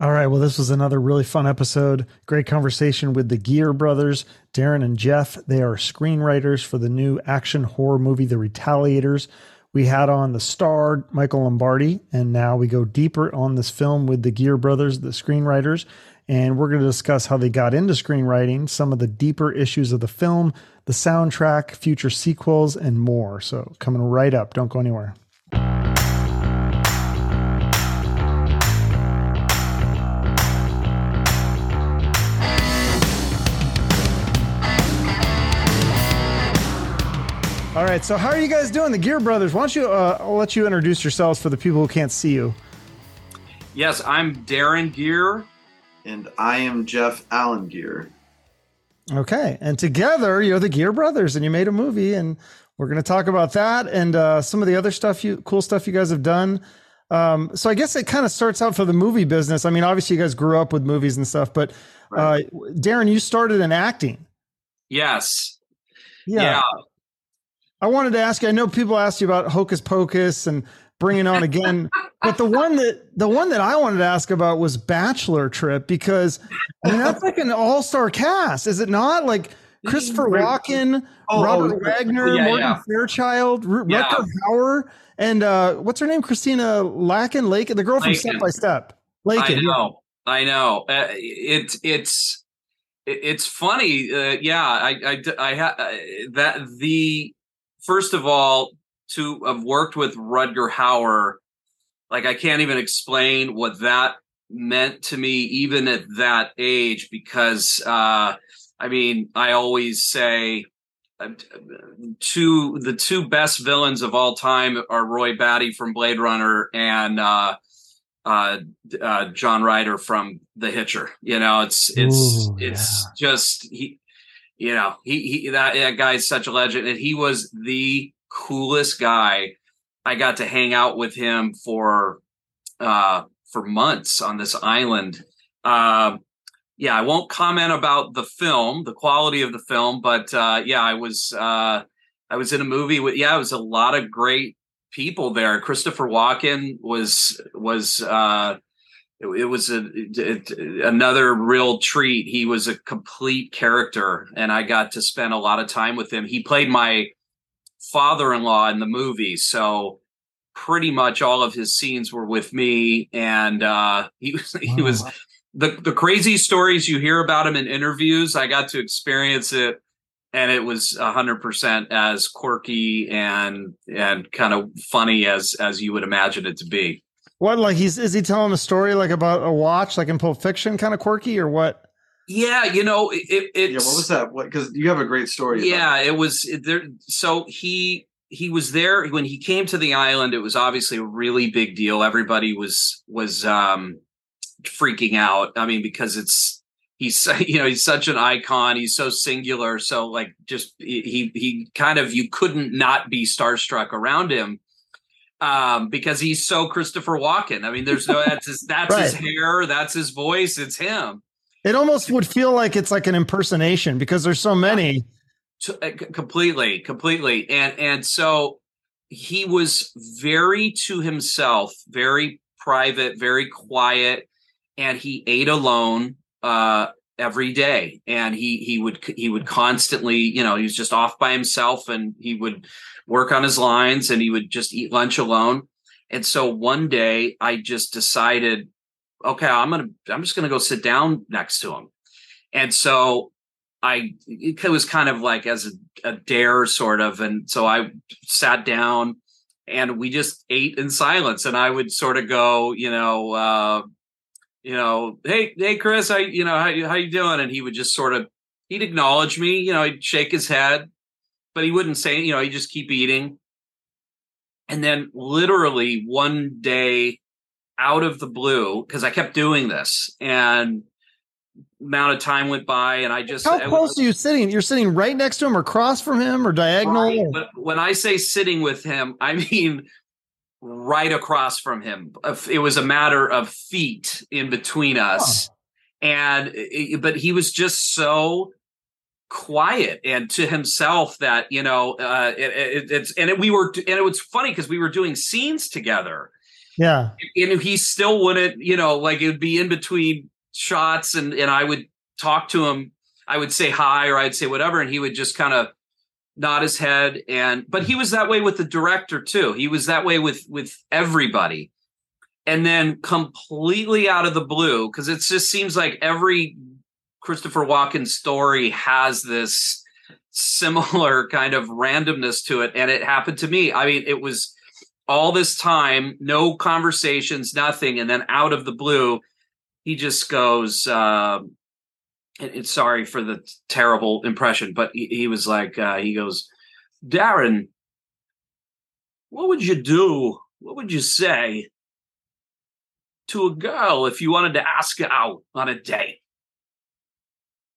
All right. Well, this was another really fun episode. Great conversation with the Geare brothers, Darren and Jeff. They are screenwriters for the new action horror movie, The Retaliators. We had on the star, Michael Lombardi, and now we go deeper on this film with the Geare brothers, the screenwriters. And we're going to discuss how they got into screenwriting, some of the deeper issues of the film, the soundtrack, future sequels, and more. So, coming right up. Don't go anywhere. Right. So, how are you guys doing, the Geare Brothers? Why don't you? Uh, I'll let you introduce yourselves for the people who can't see you. Yes, I'm Darren Geare. And I am Jeff Allen Geare. Okay. And together, you're the Geare Brothers, and you made a movie, and we're going to talk about that and uh, some of the other stuff, you cool stuff you guys have done. Um, so I guess it kind of starts out for the movie business. I mean, obviously, you guys grew up with movies and stuff, but uh, Darren, you started in acting. Yes. Yeah. yeah. I wanted to ask you. I know people asked you about Hocus Pocus and bringing on again, but the one that the one that I wanted to ask about was Bachelor Trip because I mean that's like an all star cast, is it not? Like Christopher Walken, oh, Robert oh, Wagner, yeah, Morgan yeah. Fairchild, R- yeah. Rutger Hauer, and uh, what's her name? Christina Lakin, Lake, the girl from Step by Step. Lakin. I know, I know. Uh, it, it's it's funny. Uh, yeah, I I, I ha- uh, that the first of all, to have worked with Rutger Hauer, like I can't even explain what that meant to me, even at that age, because uh, I mean, I always say uh, two the two best villains of all time are Roy Batty from Blade Runner and uh, uh, uh, John Ryder from The Hitcher. You know, it's it's Ooh, it's yeah. just he you know, he he that, that guy's such a legend, and he was the coolest guy. I got to hang out with him for uh for months on this island. Uh, yeah, I won't comment about the film, the quality of the film, but uh, yeah, I was uh, I was in a movie with yeah, it was a lot of great people there. Christopher Walken was was uh, it, it was a, it, another real treat. He was a complete character, and I got to spend a lot of time with him. He played my father-in-law in the movie, so pretty much all of his scenes were with me, and uh, he was he was the the crazy stories you hear about him in interviews. I got to experience it and it was hundred percent as quirky and and kind of funny as as you would imagine it to be. What like he's is he telling a story like about a watch like in Pulp Fiction, kind of quirky or what? Yeah, you know it. it yeah, what was that? What because you have a great story. Yeah, it was there. So he he was there when he came to the island. It was obviously a really big deal. Everybody was was um freaking out. I mean, because it's he's you know he's such an icon. He's so singular. So like just he he kind of you couldn't not be starstruck around him um, because he's so Christopher Walken. I mean, there's no that's his that's right. his hair, that's his voice, it's him. It almost would feel like it's like an impersonation because there's so many. Uh, completely, completely, and and so he was very to himself, very private, very quiet, and he ate alone uh, every day. And he he would he would constantly, you know, he was just off by himself, and he would work on his lines and he would just eat lunch alone. And so one day I just decided, okay, I'm going to, I'm just going to go sit down next to him. And so I, it was kind of like as a, a dare sort of. And so I sat down and we just ate in silence and I would sort of go, you know, uh, you know, hey, hey, Chris, I, you know, how, how you doing? And he would just sort of, he'd acknowledge me, you know, he'd shake his head but he wouldn't say, you know, he just keep eating. And then literally one day out of the blue, because I kept doing this and amount of time went by and I just How close are you sitting? You're sitting right next to him or across from him or diagonal? Right, but when I say sitting with him, I mean right across from him. It was a matter of feet in between us. Huh. And eh, eh, but he was just so quiet and to himself that you know uh it, it, it's and it, we were and it was funny because we were doing scenes together Yeah. And he still wouldn't, you know, like it would be in between shots and and I would talk to him. I would say hi or I'd say whatever, and he would just kind of nod his head. And but he was that way with the director too. He was that way with with everybody. And then completely out of the blue, because it just seems like every Christopher Walken's story has this similar kind of randomness to it. And it happened to me. I mean, it was all this time, no conversations, nothing. And then out of the blue, he just goes, uh, it's sorry for the terrible impression, but he, he was like, uh, he goes, Darren, what would you do? What would you say to a girl if you wanted to ask her out on a date?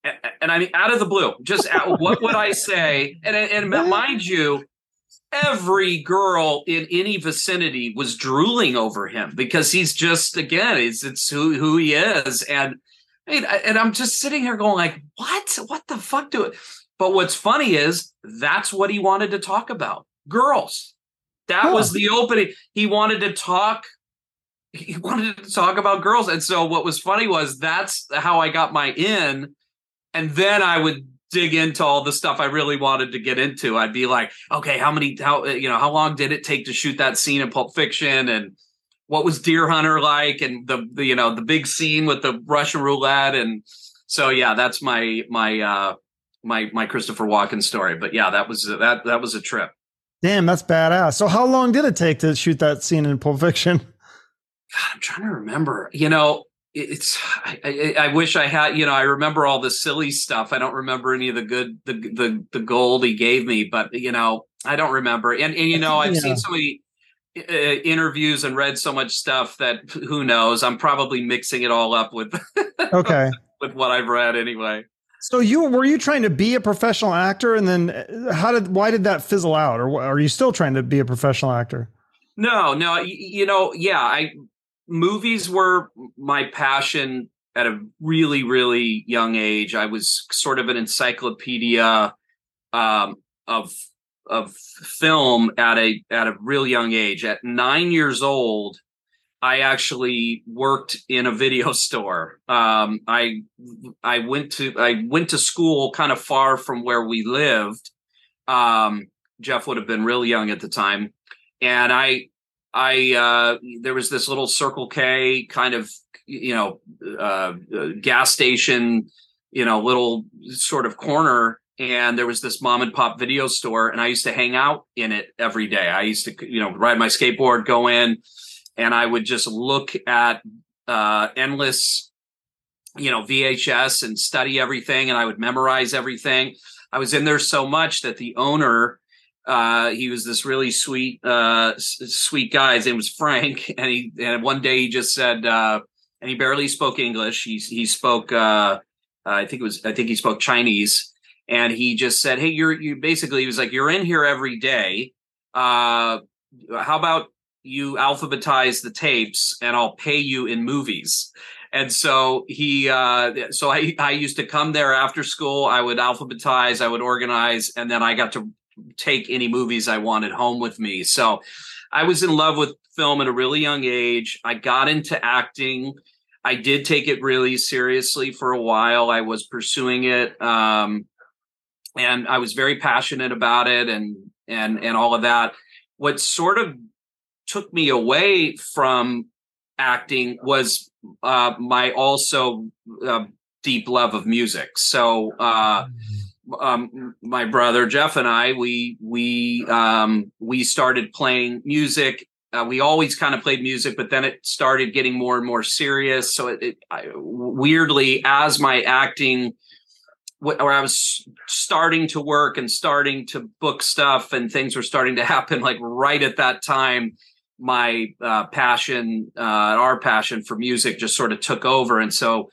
And, I mean, out of the blue, just out, what would I say? And and mind you, every girl in any vicinity was drooling over him because he's just again, it's it's who who he is, and I mean and I'm just sitting here going like, what? What the fuck do it? But what's funny is that's what he wanted to talk about, girls. That huh. was the opening. He wanted to talk he wanted to talk about girls. And so what was funny was that's how I got my in. And then I would dig into all the stuff I really wanted to get into. I'd be like, okay, how many, how, you know, how long did it take to shoot that scene in Pulp Fiction? And what was Deer Hunter like? And the, the you know, the big scene with the Russian roulette. And so, yeah, that's my, my, uh, my, my Christopher Walken story. But yeah, that was, that, that was a trip. Damn, that's badass. So how long did it take to shoot that scene in Pulp Fiction? God, I'm trying to remember. You know, it's I, I, I, wish I had. You know, I remember all the silly stuff. I don't remember any of the good the the the gold he gave me, but you know, I don't remember. And and you know, I've yeah. seen so many uh, interviews and read so much stuff that who knows? I'm probably mixing it all up with okay with what I've read anyway. So you were you trying to be a professional actor, and then uh, how did why did that fizzle out, or are you still trying to be a professional actor? No, no, you know, yeah, I movies were my passion at a really really young age. I was sort of an encyclopedia um, of of film at a at a real young age. At 9 years old i actually worked in a video store. Um, i i went to i went to school kind of far from where we lived. Um, jeff would have been real young at the time. And i I uh, there was this little Circle K kind of you know uh, uh, gas station, you know, little sort of corner, and there was this mom and pop video store, and I used to hang out in it every day. I used to you know ride my skateboard, go in, and I would just look at uh, endless you know VHS and study everything, and I would memorize everything. I was in there so much that the owner uh, he was this really sweet, uh, sweet guy. His name was Frank, and he and one day he just said, uh, and he barely spoke English. He he spoke, uh, I think it was, I think he spoke Chinese, and he just said, "Hey, you're you." Basically, he was like, "You're in here every day. Uh, how about you alphabetize the tapes, and I'll pay you in movies." and so he uh so i i used to come there after school i would alphabetize i would organize and then i got to take any movies I wanted home with me. So I was in love with film at a really young age. I got into acting. I did take it really seriously for a while. I was pursuing it. Um, and I was very passionate about it and and and all of that. What sort of took me away from acting was uh, my also uh, deep love of music. So uh, um, my brother Jeff and I, we we um, we started playing music. Uh, we always kind of played music, but then it started getting more and more serious. So it, it I, weirdly, as my acting, where I was starting to work and starting to book stuff, and things were starting to happen, like right at that time, my uh, passion, uh, our passion for music, just sort of took over, and so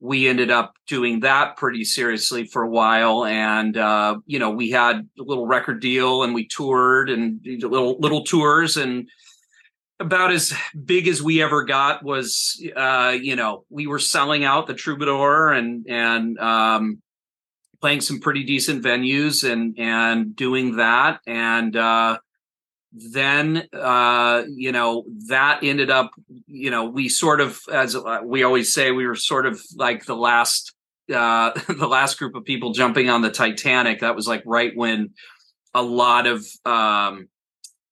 we ended up doing that pretty seriously for a while. And uh, you know we had a little record deal and we toured and little little tours. And about as big as we ever got was uh, you know we were selling out the troubadour and and um, playing some pretty decent venues and and doing that. And uh, then uh, you know that ended up you know we sort of as uh, we always say we were sort of like the last uh the last group of people jumping on the titanic that was like right when a lot of um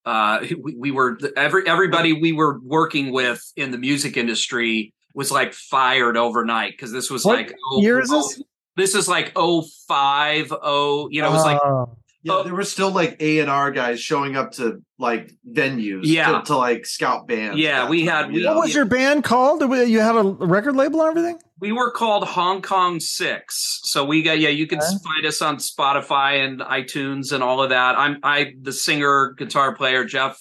uh we, we were every everybody we were working with in the music industry was like fired overnight because this was What like oh, year is oh, this? this is like oh five oh you know it was like Uh, Yeah, Oh. there were still like A and R guys showing up to like venues, Yeah. to, to like scout bands. Yeah, we time, had- you we- what know? was your band called? You had a record label and everything? we were called Hong Kong Six. So we got yeah, you can Okay. find us on Spotify and iTunes and all of that. I'm I the singer, guitar player. Jeff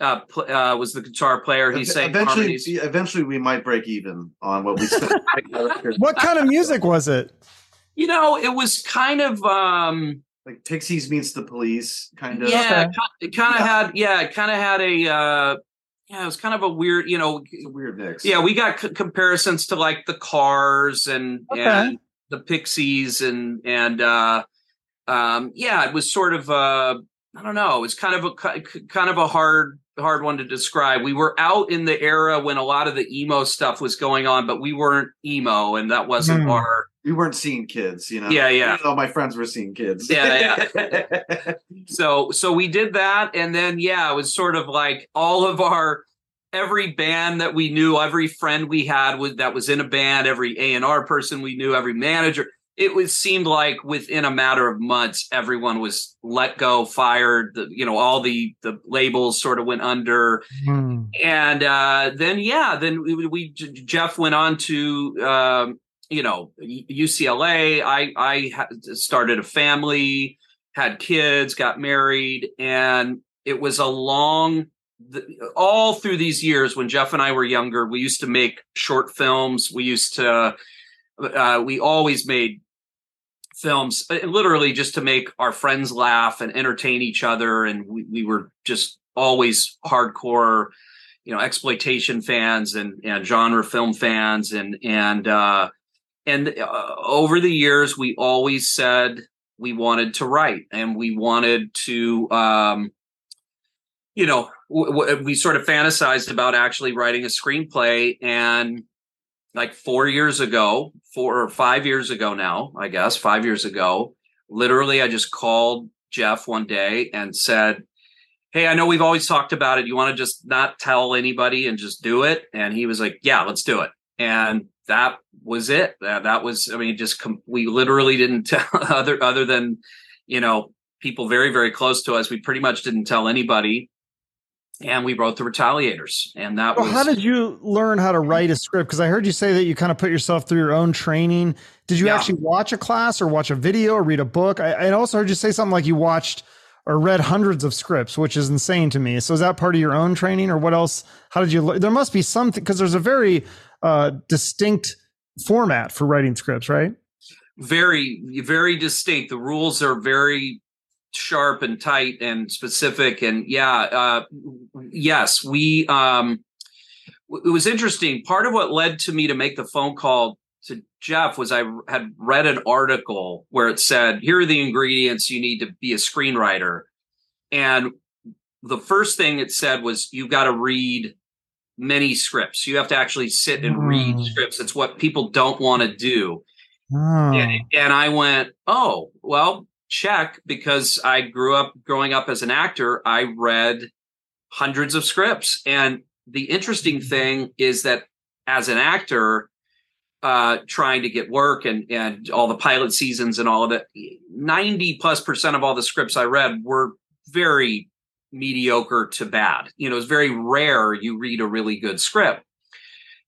uh, pl- uh was the guitar player. He Ev- sang eventually, harmonies. eventually, we might break even on what we spent. What kind of music was it? You know, it was kind of um like Pixies meets the Police, kind of. yeah, Okay. it kind of Yeah. had yeah, it kind of had a uh yeah, it was kind of a weird, you know, It's a weird mix. yeah, we got c- comparisons to like the Cars and Okay. and the Pixies and and uh um yeah, it was sort of uh I don't know, it's kind of a kind of a hard hard one to describe. We were out in the era when a lot of the emo stuff was going on, but we weren't emo and that wasn't Hmm. our we weren't seeing kids, you know. Yeah, yeah. Even though my friends were seeing kids. Yeah, yeah. so so we did that and then yeah it was sort of like all of our every band that we knew every friend we had was that was in a band every a&r person we knew every manager it was seemed like within a matter of months everyone was let go fired the, you know all the the labels sort of went under Hmm. and uh, then yeah, then we, we Jeff went on to um, you know UCLA. I I started a family, had kids, got married, and it was a long. All through these years when Jeff and I were younger, we used to make short films. We used to, uh, we always made films uh, literally just to make our friends laugh and entertain each other. And we, we were just always hardcore, you know, exploitation fans and, and genre film fans. And, and, uh, and uh, over the years, we always said we wanted to write and we wanted to, um, you know, w- w- we sort of fantasized about actually writing a screenplay and like four years ago, four or five years ago now, I guess, five years ago, literally, I just called Jeff one day and said, Hey, I know we've always talked about it. You want to just not tell anybody and just do it? And he was like, Yeah, let's do it. And that was it. That, that was, I mean, just com- we literally didn't tell other other than, you know, people very very close to us. We pretty much didn't tell anybody. And we wrote the Retaliators, and that Well, was how did you learn how to write a script? Because I heard you say that you kind of put yourself through your own training. Did you Yeah. actually watch a class or watch a video or read a book? I, I also heard you say something like you watched or read hundreds of scripts, which is insane to me. So is that part of your own training or what else? How did you learn? There must be something because there's a very uh, distinct format for writing scripts, right? very very distinct. The rules are very sharp and tight and specific and yeah uh yes we um it was interesting. Part of what led to me to make the phone call to jeff was i had read an article where it said here are the ingredients you need to be a screenwriter. And the first thing it said was you've got to read many scripts you have to actually sit and read Mm. scripts it's what people don't want to do Oh. and, and I went, oh, well, check, because I grew up growing up as an actor, I read hundreds of scripts. And the interesting thing is that as an actor, uh, trying to get work and, and all the pilot seasons and all of it, 90 plus percent of all the scripts I read were very mediocre to bad. You know, it's very rare you read a really good script.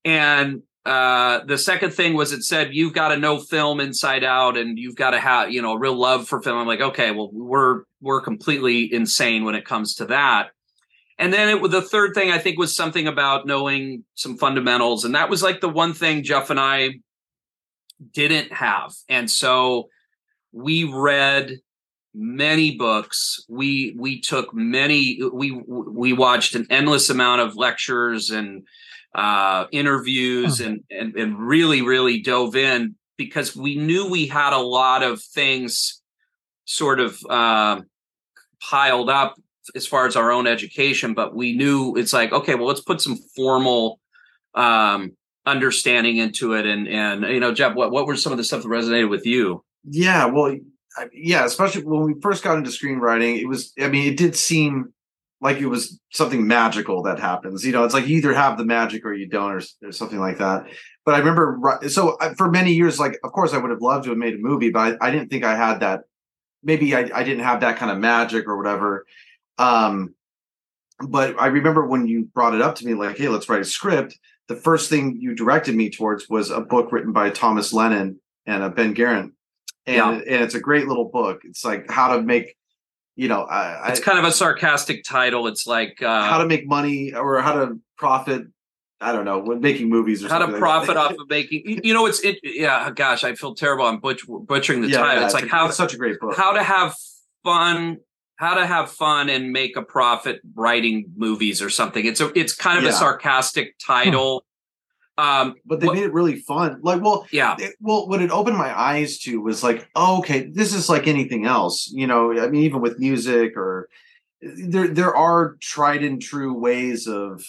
And uh, the second thing was it said you've got to know film inside out and you've got to have you know a real love for film. I'm like, okay, well we're we're completely insane when it comes to that. And then it, was the third thing I think was something about knowing some fundamentals, and that was like the one thing Jeff and I didn't have. And so we read many books. We we took many. We we watched an endless amount of lectures and uh, interviews and, and and really really dove in because we knew we had a lot of things sort of uh, piled up as far as our own education, but we knew it's like, okay, well, let's put some formal um, understanding into it. And and you know, Jeff, what what were some of the stuff that resonated with you? Yeah, well, yeah, especially when we first got into screenwriting, it was. I mean, it did seem like it was something magical that happens. You know, it's like you either have the magic or you don't, or, or something like that. But I remember, so for many years, like, of course, I would have loved to have made a movie, but I, I didn't think I had that. Maybe I, I didn't have that kind of magic or whatever. Um, but I remember when you brought it up to me, like, hey, let's write a script. The first thing you directed me towards was a book written by Thomas Lennon and uh, Ben Garant, and yeah. and it's a great little book. It's like how to make, you know, I, it's kind of a sarcastic title. It's like uh, how to make money or how to profit I don't know when making movies or how to profit off of making. You know, it's it. Yeah, gosh, I feel terrible. I'm butch, butchering the yeah, title. Yeah, it's, it's like a, how it's such a great book. How to have fun how to have fun and make a profit writing movies or something. It's a it's kind of yeah. a sarcastic title. Um, but they what, made it really fun. Like, well, yeah. It, well, what it opened my eyes to was like, oh, okay, this is like anything else. You know, I mean, even with music or there there are tried and true ways of,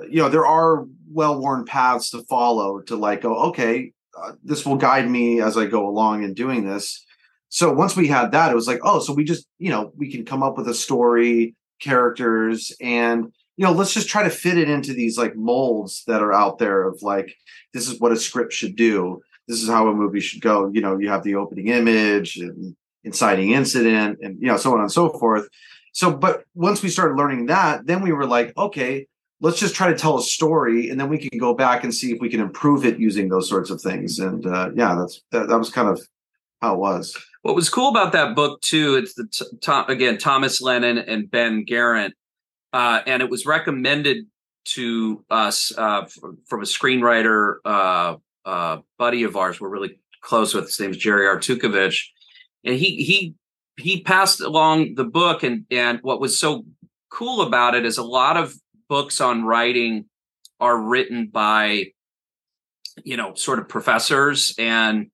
you know, there are well worn paths to follow to like go, okay, uh, this will guide me as I go along in doing this so once we had that, it was like, oh, so we just, you know, we can come up with a story, characters, and you know, let's just try to fit it into these like molds that are out there of like, this is what a script should do. This is how a movie should go. You know, you have the opening image and inciting incident and you know, so on and so forth. So, but once we started learning that, then we were like, okay, let's just try to tell a story and then we can go back and see if we can improve it using those sorts of things. And uh, yeah, that's that, that was kind of how it was. What was cool about that book too, it's the t- Tom, again Thomas Lennon and Ben Garant, uh, and it was recommended to us uh, from a screenwriter uh, uh, buddy of ours. We're really close with. His name's Jerry Artukovich, and he he he passed along the book. And and what was so cool about it is a lot of books on writing are written by you know sort of professors and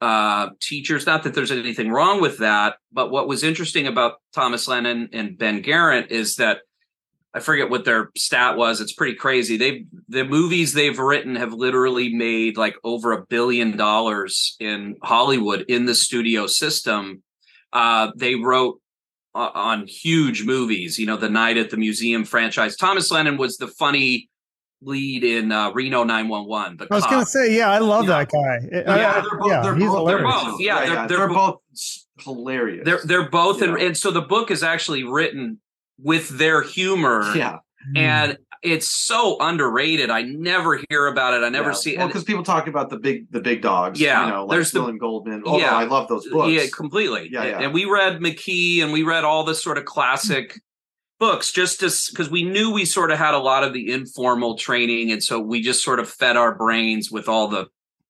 uh, teachers. Not that there's anything wrong with that, but what was interesting about Thomas Lennon and Ben Garant is that I forget what their stat was. It's pretty crazy. They the movies they've written have literally made like over a billion dollars in Hollywood in the studio system. Uh, they wrote uh, on huge movies. You know, the Night at the Museum franchise. Thomas Lennon was the funny lead in uh, Reno 911. I was going to say, yeah, I love yeah. that guy. Yeah, I, they're both, yeah, they're, both, they're both, yeah, yeah, they're, they're, they're both hilarious. They're they're both, yeah. and so the book is actually written with their humor. Yeah, and it's so underrated. I never hear about it. I never yeah. see. Well, because people talk about the big the big dogs. Yeah, you know, like there's Dylan the, Goldman. Although yeah, I love those books. Yeah, completely. Yeah, yeah. And we read McKee, and we read all the sort of classic books just to because we knew we sort of had a lot of the informal training and so we just sort of fed our brains with all the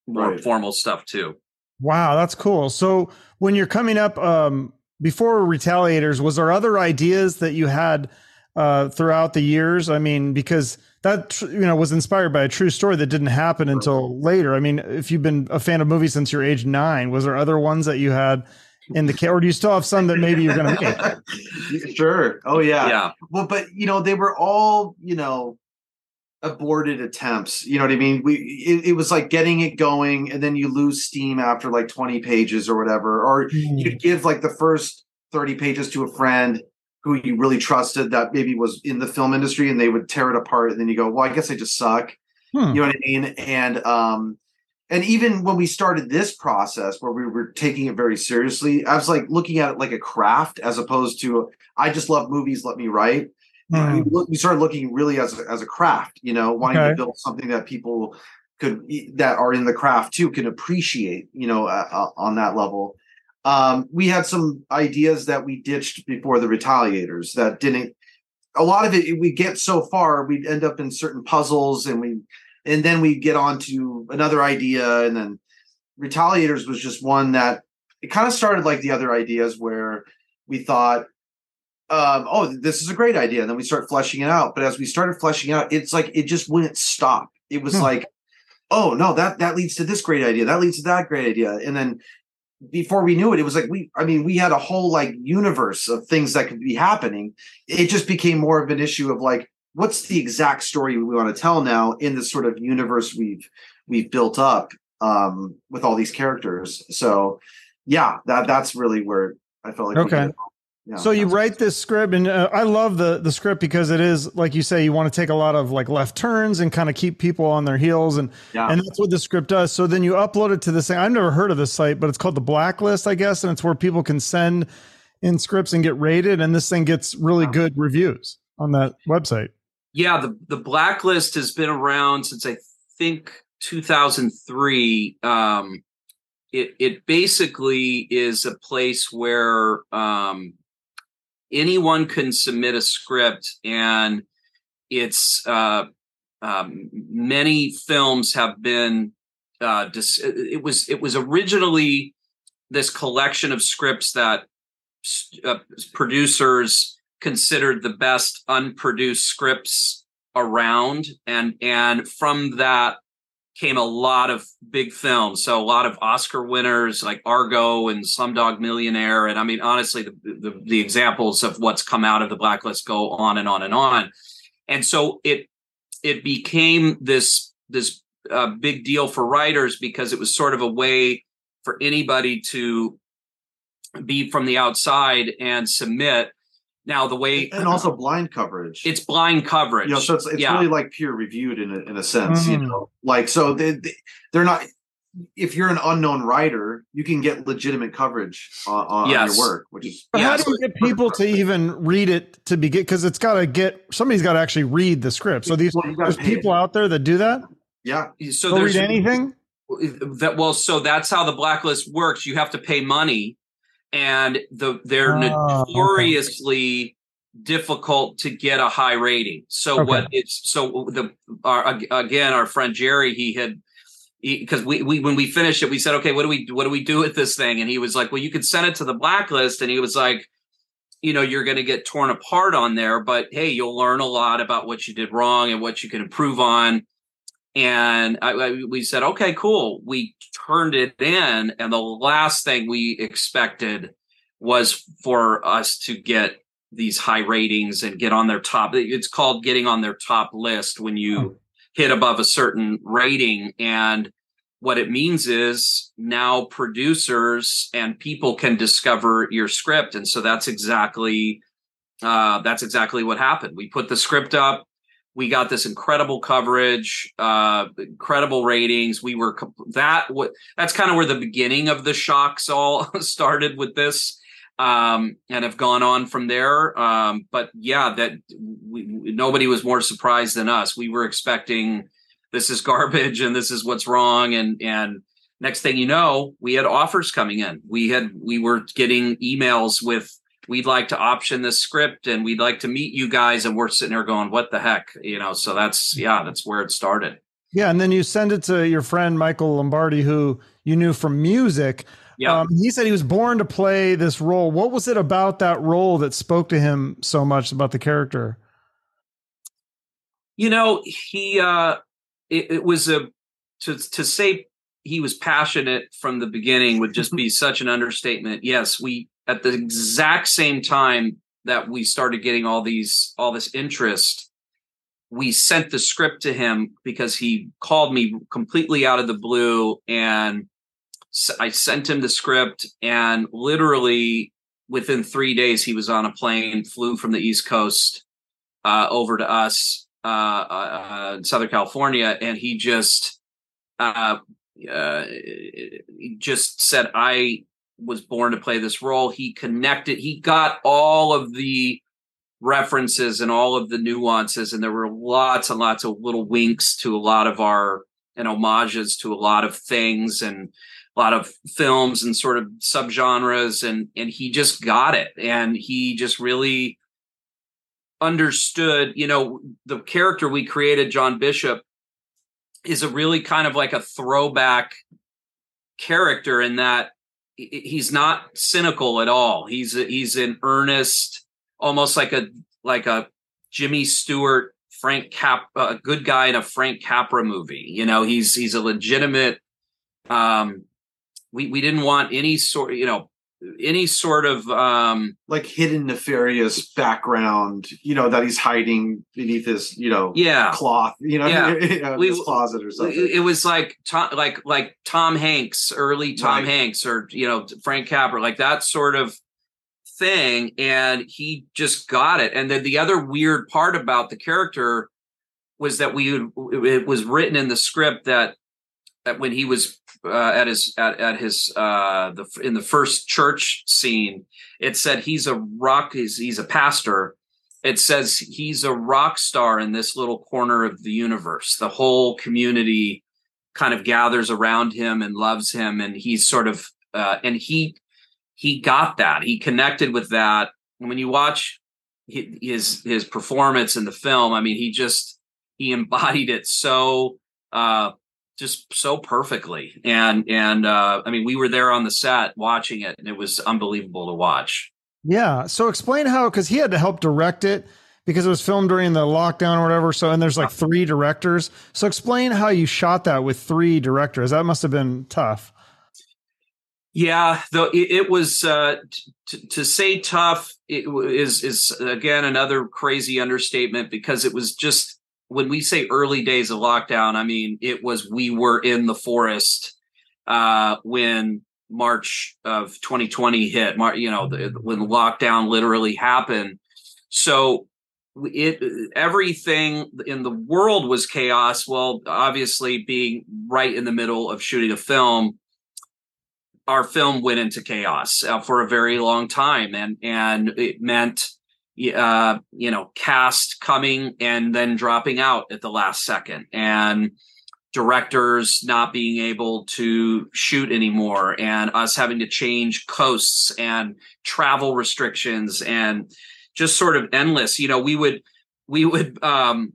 more right. formal stuff too wow that's cool so when you're coming up um before retaliators was there other ideas that you had uh throughout the years i mean because that you know was inspired by a true story that didn't happen until later i mean if you've been a fan of movies since you're age nine was there other ones that you had in the kit, or do you still have some that maybe you're going to make? sure. Oh yeah. Yeah. Well, but you know, they were all you know aborted attempts. You know what I mean? We it, it, was like getting it going, and then you lose steam after like 20 pages or whatever, or mm. you'd give like the first 30 pages to a friend who you really trusted that maybe was in the film industry, and they would tear it apart, and then you go, "Well, I guess I just suck." Hmm. You know what I mean? And um, and even when we started this process where we were taking it very seriously i was like looking at it like a craft as opposed to i just love movies let me write mm. we, we, started looking really as a, as a craft you know wanting okay. to build something that people could that are in the craft too can appreciate you know uh, uh, on that level um, we had some ideas that we ditched before the retaliators that didn't a lot of it we get so far we'd end up in certain puzzles and we and then we get on to another idea and then retaliators was just one that it kind of started like the other ideas where we thought um, oh this is a great idea and then we start fleshing it out but as we started fleshing out it's like it just wouldn't stop it was hmm. like oh no that that leads to this great idea that leads to that great idea and then before we knew it, it was like we, I mean, we had a whole like universe of things that could be happening. It just became more of an issue of like, what's the exact story we want to tell now in this sort of universe we've we've built up um, with all these characters. So, yeah, that that's really where I felt like okay. Yeah, so you write this script, and uh, I love the the script because it is like you say, you want to take a lot of like left turns and kind of keep people on their heels, and yeah. and that's what the script does. So then you upload it to this thing. I've never heard of this site, but it's called the Blacklist, I guess, and it's where people can send in scripts and get rated, and this thing gets really yeah. good reviews on that website. Yeah, the the Blacklist has been around since I think 2003. Um, it it basically is a place where um, anyone can submit a script and it's uh, um, many films have been uh, dis- it was it was originally this collection of scripts that uh, producers considered the best unproduced scripts around and and from that came a lot of big films. So a lot of Oscar winners like Argo and Slumdog Millionaire. And I mean, honestly, the, the, the, examples of what's come out of the blacklist go on and on and on. And so it, it became this, this uh, big deal for writers because it was sort of a way for anybody to be from the outside and submit now the way and also blind coverage. It's blind coverage. You know, so it's it's yeah. really like peer reviewed in a, in a sense. Mm. You know, like so they, they they're not. If you're an unknown writer, you can get legitimate coverage on, on yes. your work, which is. But yes. how do you get people to even read it to begin? Because it's got to get somebody's got to actually read the script. So these well, there's people it. out there that do that. Yeah. So They'll read anything. That well, so that's how the blacklist works. You have to pay money and the they're oh, notoriously okay. difficult to get a high rating. So okay. what it's so the our, again our friend Jerry he had because we, we when we finished it we said okay what do we what do we do with this thing and he was like well you could send it to the blacklist and he was like you know you're going to get torn apart on there but hey you'll learn a lot about what you did wrong and what you can improve on and I, I, we said, okay, cool. We turned it in, and the last thing we expected was for us to get these high ratings and get on their top. It's called getting on their top list when you oh. hit above a certain rating. And what it means is now producers and people can discover your script. And so that's exactly uh, that's exactly what happened. We put the script up we got this incredible coverage, uh, incredible ratings. We were that what that's kind of where the beginning of the shocks all started with this, um, and have gone on from there. Um, but yeah, that we, nobody was more surprised than us. We were expecting this is garbage and this is what's wrong, and and next thing you know, we had offers coming in. We had we were getting emails with we'd like to option this script and we'd like to meet you guys and we're sitting there going what the heck? You know so that's yeah that's where it started. Yeah and then you send it to your friend michael lombardi who you knew from music. Yeah. Um, he said he was born to play this role. What was it about that role that spoke to him so much about the character? You know he uh it, it was a to to say he was passionate from the beginning would just be such an understatement. Yes we at the exact same time that we started getting all these all this interest we sent the script to him because he called me completely out of the blue and I sent him the script and literally within 3 days he was on a plane flew from the east coast uh, over to us uh, uh, in Southern California and he just uh, uh, just said I was born to play this role. He connected, he got all of the references and all of the nuances, and there were lots and lots of little winks to a lot of our and homages to a lot of things and a lot of films and sort of subgenres and and he just got it and he just really understood you know the character we created john bishop is a really kind of like a throwback character in that he's not cynical at all. He's he's in earnest, almost like a like a Jimmy Stewart, Frank Cap, a good guy in a Frank Capra movie. You know, he's he's a legitimate, um, we we didn't want any sort you know any sort of um like hidden nefarious background, you know, that he's hiding beneath his, you know, yeah cloth, you know, Yeah. you know, We- his closet or something. it, it was like Tom, like like Tom Hanks, early Tom Right. Hanks, or you know Frank Capra, like that sort of thing, and he just got it. And then the other weird part about the character was that we it was written in the script that that when he was uh, at his at, at his uh the in the first church scene, it said he's a rock. He's he's a pastor. It says he's a rock star in this little corner of the universe. The whole community kind of gathers around him and loves him, and he's sort of uh, and he he got that. He connected with that. And when you watch his his performance in the film, I mean, he just he embodied it so uh just so perfectly and and uh i mean we were there on the set watching it and it was unbelievable to watch Yeah. So explain how, because he had to help direct it because it was filmed during the lockdown or whatever. So, and there's like three directors. So explain how you shot that with three directors. That must have been tough. yeah though it, it was uh t- to say tough it w- is is again another crazy understatement because it was just when we say early days of lockdown i mean it was we were in the forest uh when march of 2020 hit Mar- you know the, when lockdown literally happened. So it everything in the world was chaos well obviously being right in the middle of shooting a film our film went into chaos uh, for a very long time and and it meant uh you know cast coming and then dropping out at the last second and directors not being able to shoot anymore and us having to change coasts and travel restrictions and just sort of endless. You know we would we would um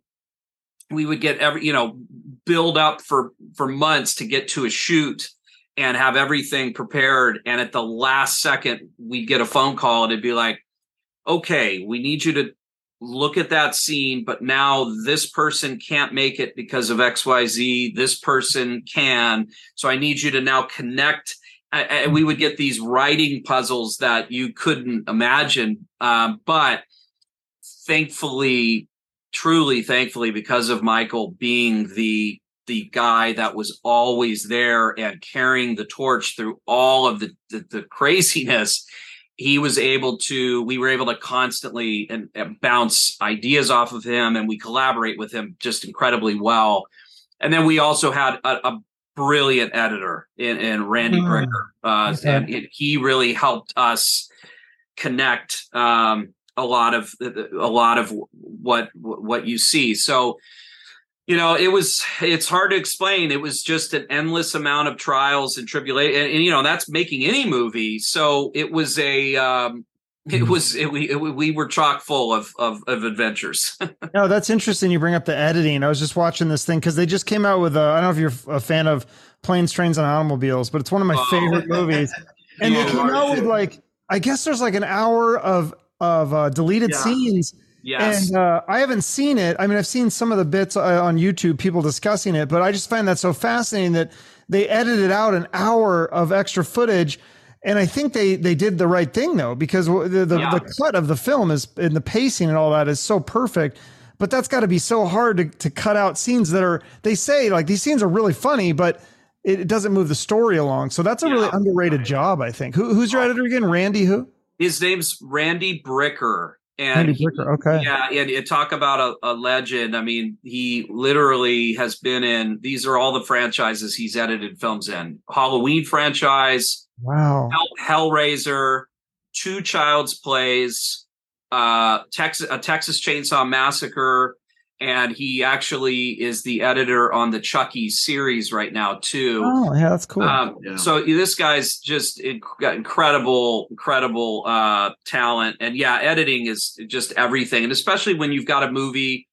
we would get every you know build up for for months to get to a shoot and have everything prepared. And at the last second we'd get a phone call and it'd be like okay we need you to look at that scene but now this person can't make it because of xyz this person can. So i need you to now connect and we would get these writing puzzles that you couldn't imagine um, but thankfully truly thankfully because of michael being the the guy that was always there and carrying the torch through all of the, the, the craziness he was able to we were able to constantly and, and bounce ideas off of him and we collaborate with him just incredibly well. And then we also had a, a brilliant editor in, in randy Hmm. bricker uh, and it, he really helped us connect um, a lot of a lot of what what you see. So you know it was it's hard to explain it was just an endless amount of trials and tribulation and, and, you know that's making any movie so it was a um it was it, we it, we were chock full of of, of adventures No, that's interesting. You bring up the editing. I was just watching this thing because they just came out with. A, I don't know if you're a fan of planes, trains, and automobiles, but it's one of my Oh. favorite movies. And Yeah, they came out with like, I guess there's like an hour of of uh, deleted Yeah. scenes, yes and uh, I haven't seen it. I mean, I've seen some of the bits uh, on YouTube, people discussing it, but I just find that so fascinating that they edited out an hour of extra footage. And I think they they did the right thing though, because the the, Yeah. the cut of the film is and the pacing and all that is so perfect. But that's got to be so hard to, to cut out scenes that are they say like these scenes are really funny, but it, it doesn't move the story along. So that's a really Yeah. underrated job, I think. Who, who's your editor again? Randy who? his name's randy bricker and Randy he- Bricker. Okay. Yeah, and you talk about a, a legend. I mean, he literally has been in. These are all the franchises he's edited films in: Halloween franchise, Wow. Hell, Hellraiser, two Child's Plays, uh, Texas, a Texas Chainsaw Massacre, and he actually is the editor on the Chucky series right now too. Oh, yeah, that's cool. Um, Yeah. So this guy's just got incredible, incredible uh, talent, and yeah, editing is just everything. And especially when you've got a movie,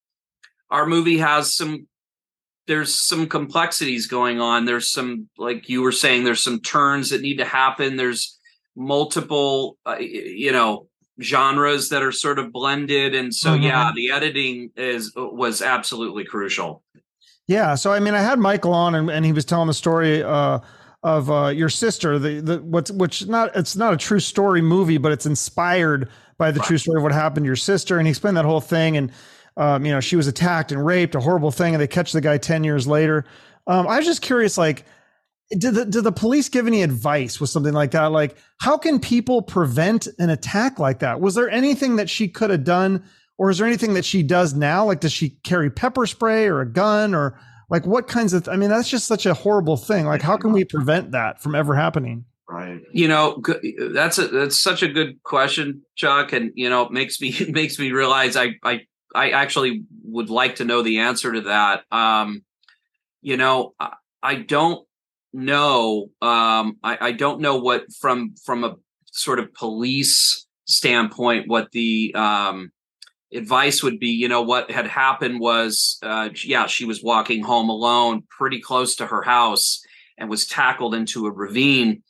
our movie has some. There's some complexities going on. There's some, like you were saying, there's some turns that need to happen. There's multiple, uh, you know, genres that are sort of blended, and so Mhm. yeah, the editing is was absolutely crucial. Yeah. So, I mean, I had Michael on and, and he was telling the story uh, of uh, your sister. The the what's which not it's not a true story movie, but it's inspired by the right. true story of what happened to your sister. And he explained that whole thing. And um, you know, she was attacked and raped, a horrible thing, and they catch the guy ten years later. Um, I was just curious, like, did the did the police give any advice with something like that? Like, how can people prevent an attack like that? Was there anything that she could have done, or is there anything that she does now? Like, does she carry pepper spray or a gun or like what kinds of? I mean, that's just such a horrible thing. Like, how can we prevent that from ever happening? Right. You know, that's a that's such a good question, Chuck, and you know, it makes me makes me realize I I I actually would like to know the answer to that. Um, you know, I, I don't know. Um, I, I don't know what from from a sort of police standpoint what the um advice would be. You know what had happened was uh yeah she was walking home alone pretty close to her house and was tackled into a ravine.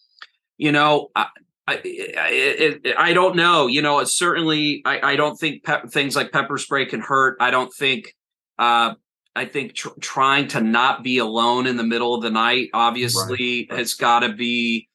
You know i i, I don't know. You know certainly i, I don't think things like pepper spray can hurt. I don't think uh I think tr- trying to not be alone in the middle of the night obviously right. has got to be.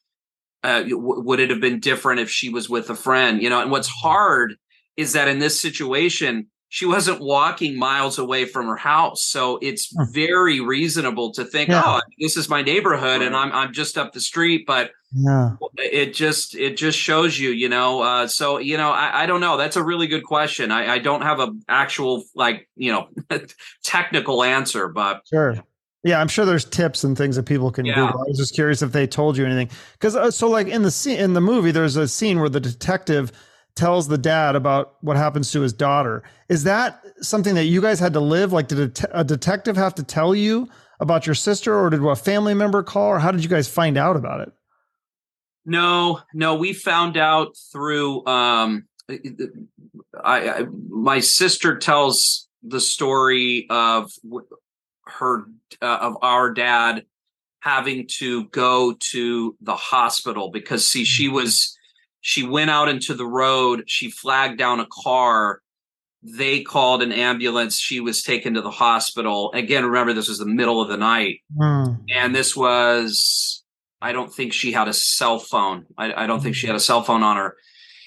Uh, w- would it have been different if she was with a friend? You know, and what's hard is that in this situation, she wasn't walking miles away from her house, so it's hmm. very reasonable to think, yeah. "Oh, this is my neighborhood, and I'm I'm just up the street." But yeah. it just it just shows you, you know. Uh, so you know, I, I don't know. That's a really good question. I, I don't have a actual like you know technical answer, but sure. Yeah, I'm sure there's tips and things that people can yeah. Google. I was just curious if they told you anything because uh, so like in the scene in the movie, there's a scene where the detective tells the dad about what happens to his daughter. Is that something that you guys had to live? Like, did a, a detective have to tell you about your sister, or did a family member call, or how did you guys find out about it? No, no, we found out through. Um, I, I my sister tells the story of her uh, of our dad having to go to the hospital because see she was she went out into the road. She flagged down a car. They called an ambulance. She was taken to the hospital. Again, remember, this was the middle of the night. Mm. And this was, I don't think she had a cell phone. I, I, don't think she had a cell phone on her.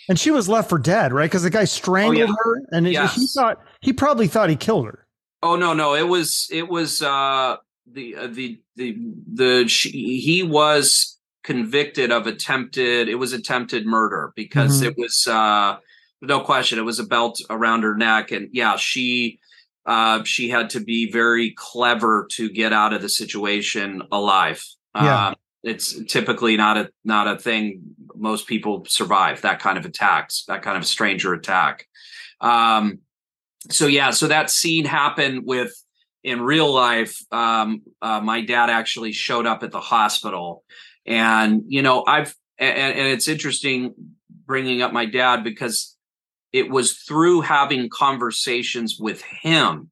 And she was left for dead, right? Because the guy strangled oh, yeah. her, and yes. he thought he probably thought he killed her. Oh no, no, it was it was uh, the uh, the the the she, he was convicted of attempted it was attempted murder because mm-hmm. it was uh no question it was a belt around her neck and yeah she uh she had to be very clever to get out of the situation alive yeah. Um, it's typically not a not a thing most people survive that kind of attacks that kind of stranger attack um so yeah so that scene happened with in real life um uh, my dad actually showed up at the hospital and, you know, I've, and, and it's interesting bringing up my dad because it was through having conversations with him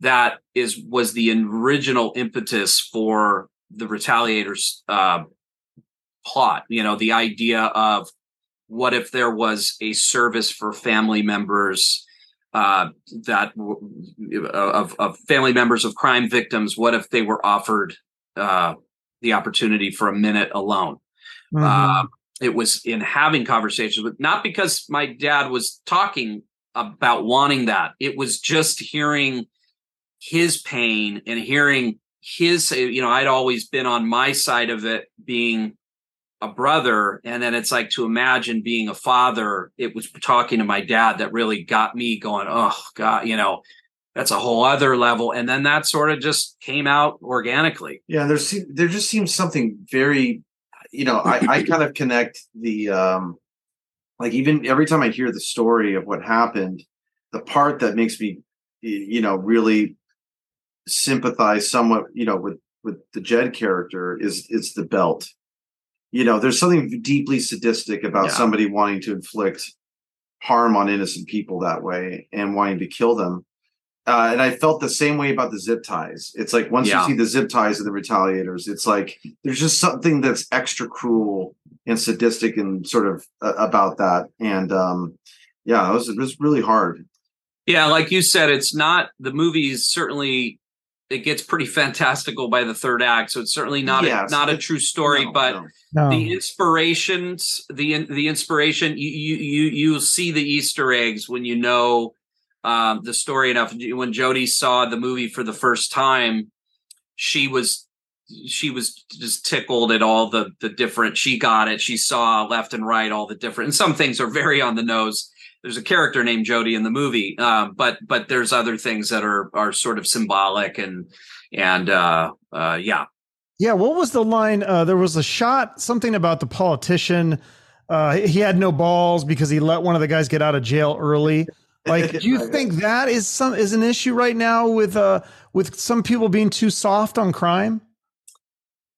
that is was the original impetus for the retaliators uh, plot you know the idea of what if there was a service for family members uh, that of, of family members of crime victims what if they were offered uh, the opportunity for a minute alone. Mm-hmm. Uh, it was in having conversations with, not because my dad was talking about wanting that. It was just hearing his pain and hearing his, you know, I'd always been on my side of it being a brother. And then it's like to imagine being a father. It was talking to my dad that really got me going, oh, God, you know, that's a whole other level. And then that sort of just came out organically. Yeah there's there just seems something very you know i, I kind of connect the um like even every time i hear the story of what happened the part that makes me you know really sympathize somewhat you know with with the jed character is it's the belt. You know there's something deeply sadistic about yeah. somebody wanting to inflict harm on innocent people that way and wanting to kill them uh, and I felt the same way about the zip ties. It's like once yeah. you see the zip ties of the retaliators, it's like there's just something that's extra cruel and sadistic and sort of uh, about that. And um, yeah, it was, it was really hard. Yeah, like you said, it's not the movie is certainly it gets pretty fantastical by the third act. So it's certainly not Yes, a, not a true story, No, but no. No. the inspirations the the inspiration you you you you'll see the easter eggs when you know um the story enough when jody saw the movie for the first time she was she was just tickled at all the the different she got it she saw left and right all the different and some things are very on the nose there's a character named jody in the movie um but but there's other things that are are sort of symbolic and and uh uh yeah Yeah, what was the line? Uh, there was a shot, something about the politician. Uh, he had no balls because he let one of the guys get out of jail early. Like, do you think that is some is an issue right now with uh with some people being too soft on crime?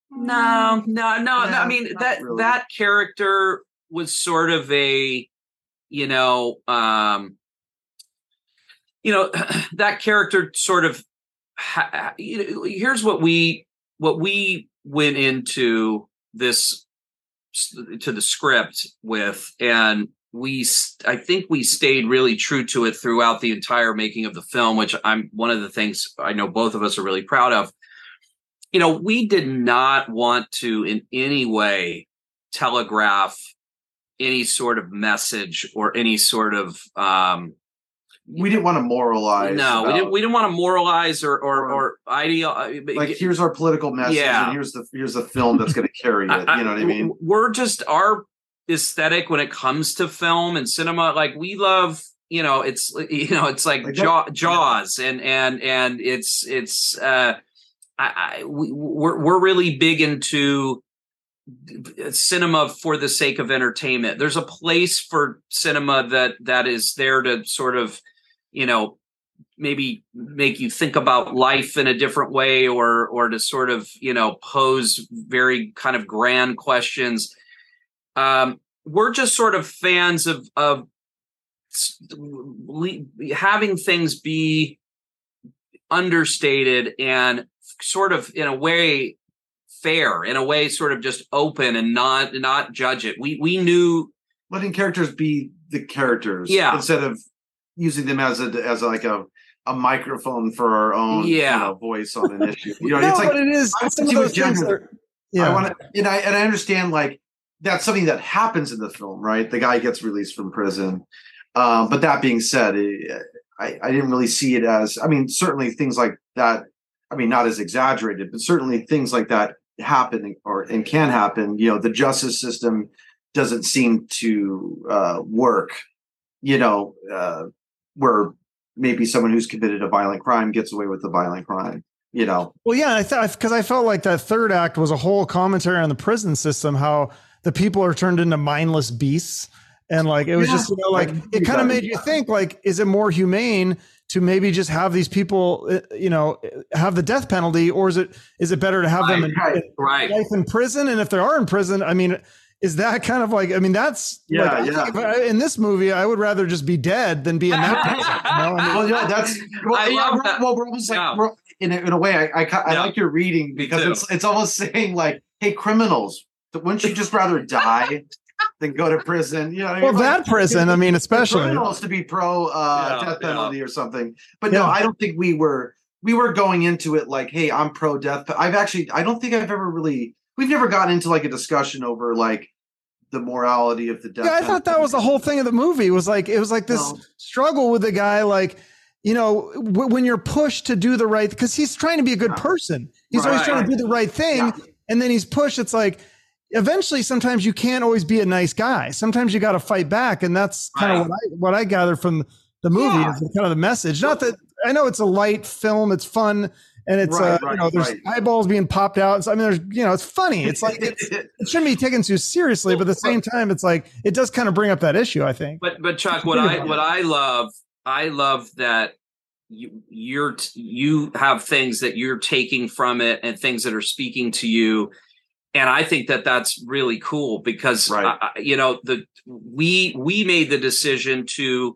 No, no, no, no. I mean that really. that character was sort of a, you know, um, you know, that character sort of. Ha- ha- you know, here's what we what we went into this to the script with, and we i think we stayed really true to it throughout the entire making of the film, which I'm one of the things I know both of us are really proud of you know, we did not want to in any way telegraph any sort of message or any sort of um we didn't want to moralize. no, we didn't we didn't want to moralize or or or ideal like here's our political message, Yeah. and here's the here's the film that's going to carry it. You know what I mean? We're just our aesthetic when it comes to film and cinema. Like we love, you know, it's you know, it's like, Like Jaw, Jaws, and and and it's it's. uh I, I we, we're we're really big into cinema for the sake of entertainment. There's a place for cinema that that is there to sort of, you know, maybe make you think about life in a different way or or to sort of you know pose very kind of grand questions um we're just sort of fans of of having things be understated and sort of in a way fair in a way sort of just open and not not judge it we we knew Letting characters be the characters, Yeah. instead of using them as a as like a a microphone for our own Yeah. you know, voice on an issue. You know, no, it's like but it is I some of those things are, yeah. I want to, and I and I understand like that's something that happens in the film, right? The guy gets released from prison, um, but that being said, it, I I didn't really see it as. I mean, certainly things like that. I mean, not as exaggerated, but certainly things like that happen or and can happen. You know, the justice system doesn't seem to uh, work. You know, uh, where maybe someone who's committed a violent crime gets away with a violent crime. You know, Well, yeah, I thought because I felt like that third act was a whole commentary on the prison system, how the people are turned into mindless beasts, and like it was Yeah. just you know like it kind of made you think like is it more humane to maybe just have these people uh, you know have the death penalty, or is it is it better to have them in, Right, right life in prison? And if they are in prison, I mean. Is that kind of like? I mean, that's Yeah, like, yeah. I- in this movie, I would rather just be dead than be in that. prison, you know? I mean, well, yeah, that's well, I yeah, love we're- that. well, we're almost like Yeah. we're, in a, in a way. I I, I Yeah. like your reading because it's it's almost saying like, hey, criminals, wouldn't you just rather die than go to prison? You know, well. Like, that prison, I mean, especially. criminals to be pro uh, Yeah, death yeah. penalty or something. But no, I don't think we were we were going into it like, hey, I'm pro death. But I've actually I don't think I've ever really we've never gotten into like a discussion over like the morality of the death. Yeah, I thought that was the whole thing of the movie. Was like it was like this No. struggle with the guy, like you know, w- when you're pushed to do the right because he's trying to be a good Right. person. He's always trying to do the right thing, Yeah. and then he's pushed. It's like eventually, sometimes you can't always be a nice guy. Sometimes you got to fight back, and that's kind Right. of what I what I gather from the movie Yeah. is kind of the message. Not that I know it's a light film, it's fun. And it's Right, uh, you know there's right. eyeballs being popped out. So, I mean, there's you know it's funny. It's like it's, it shouldn't be taken too seriously, but at the same time, it's like it does kind of bring up that issue. I think. But but Chuck, what I what I love, I love that you you're you have things that you're taking from it and things that are speaking to you, and I think that that's really cool because Right. I- you know the we we made the decision to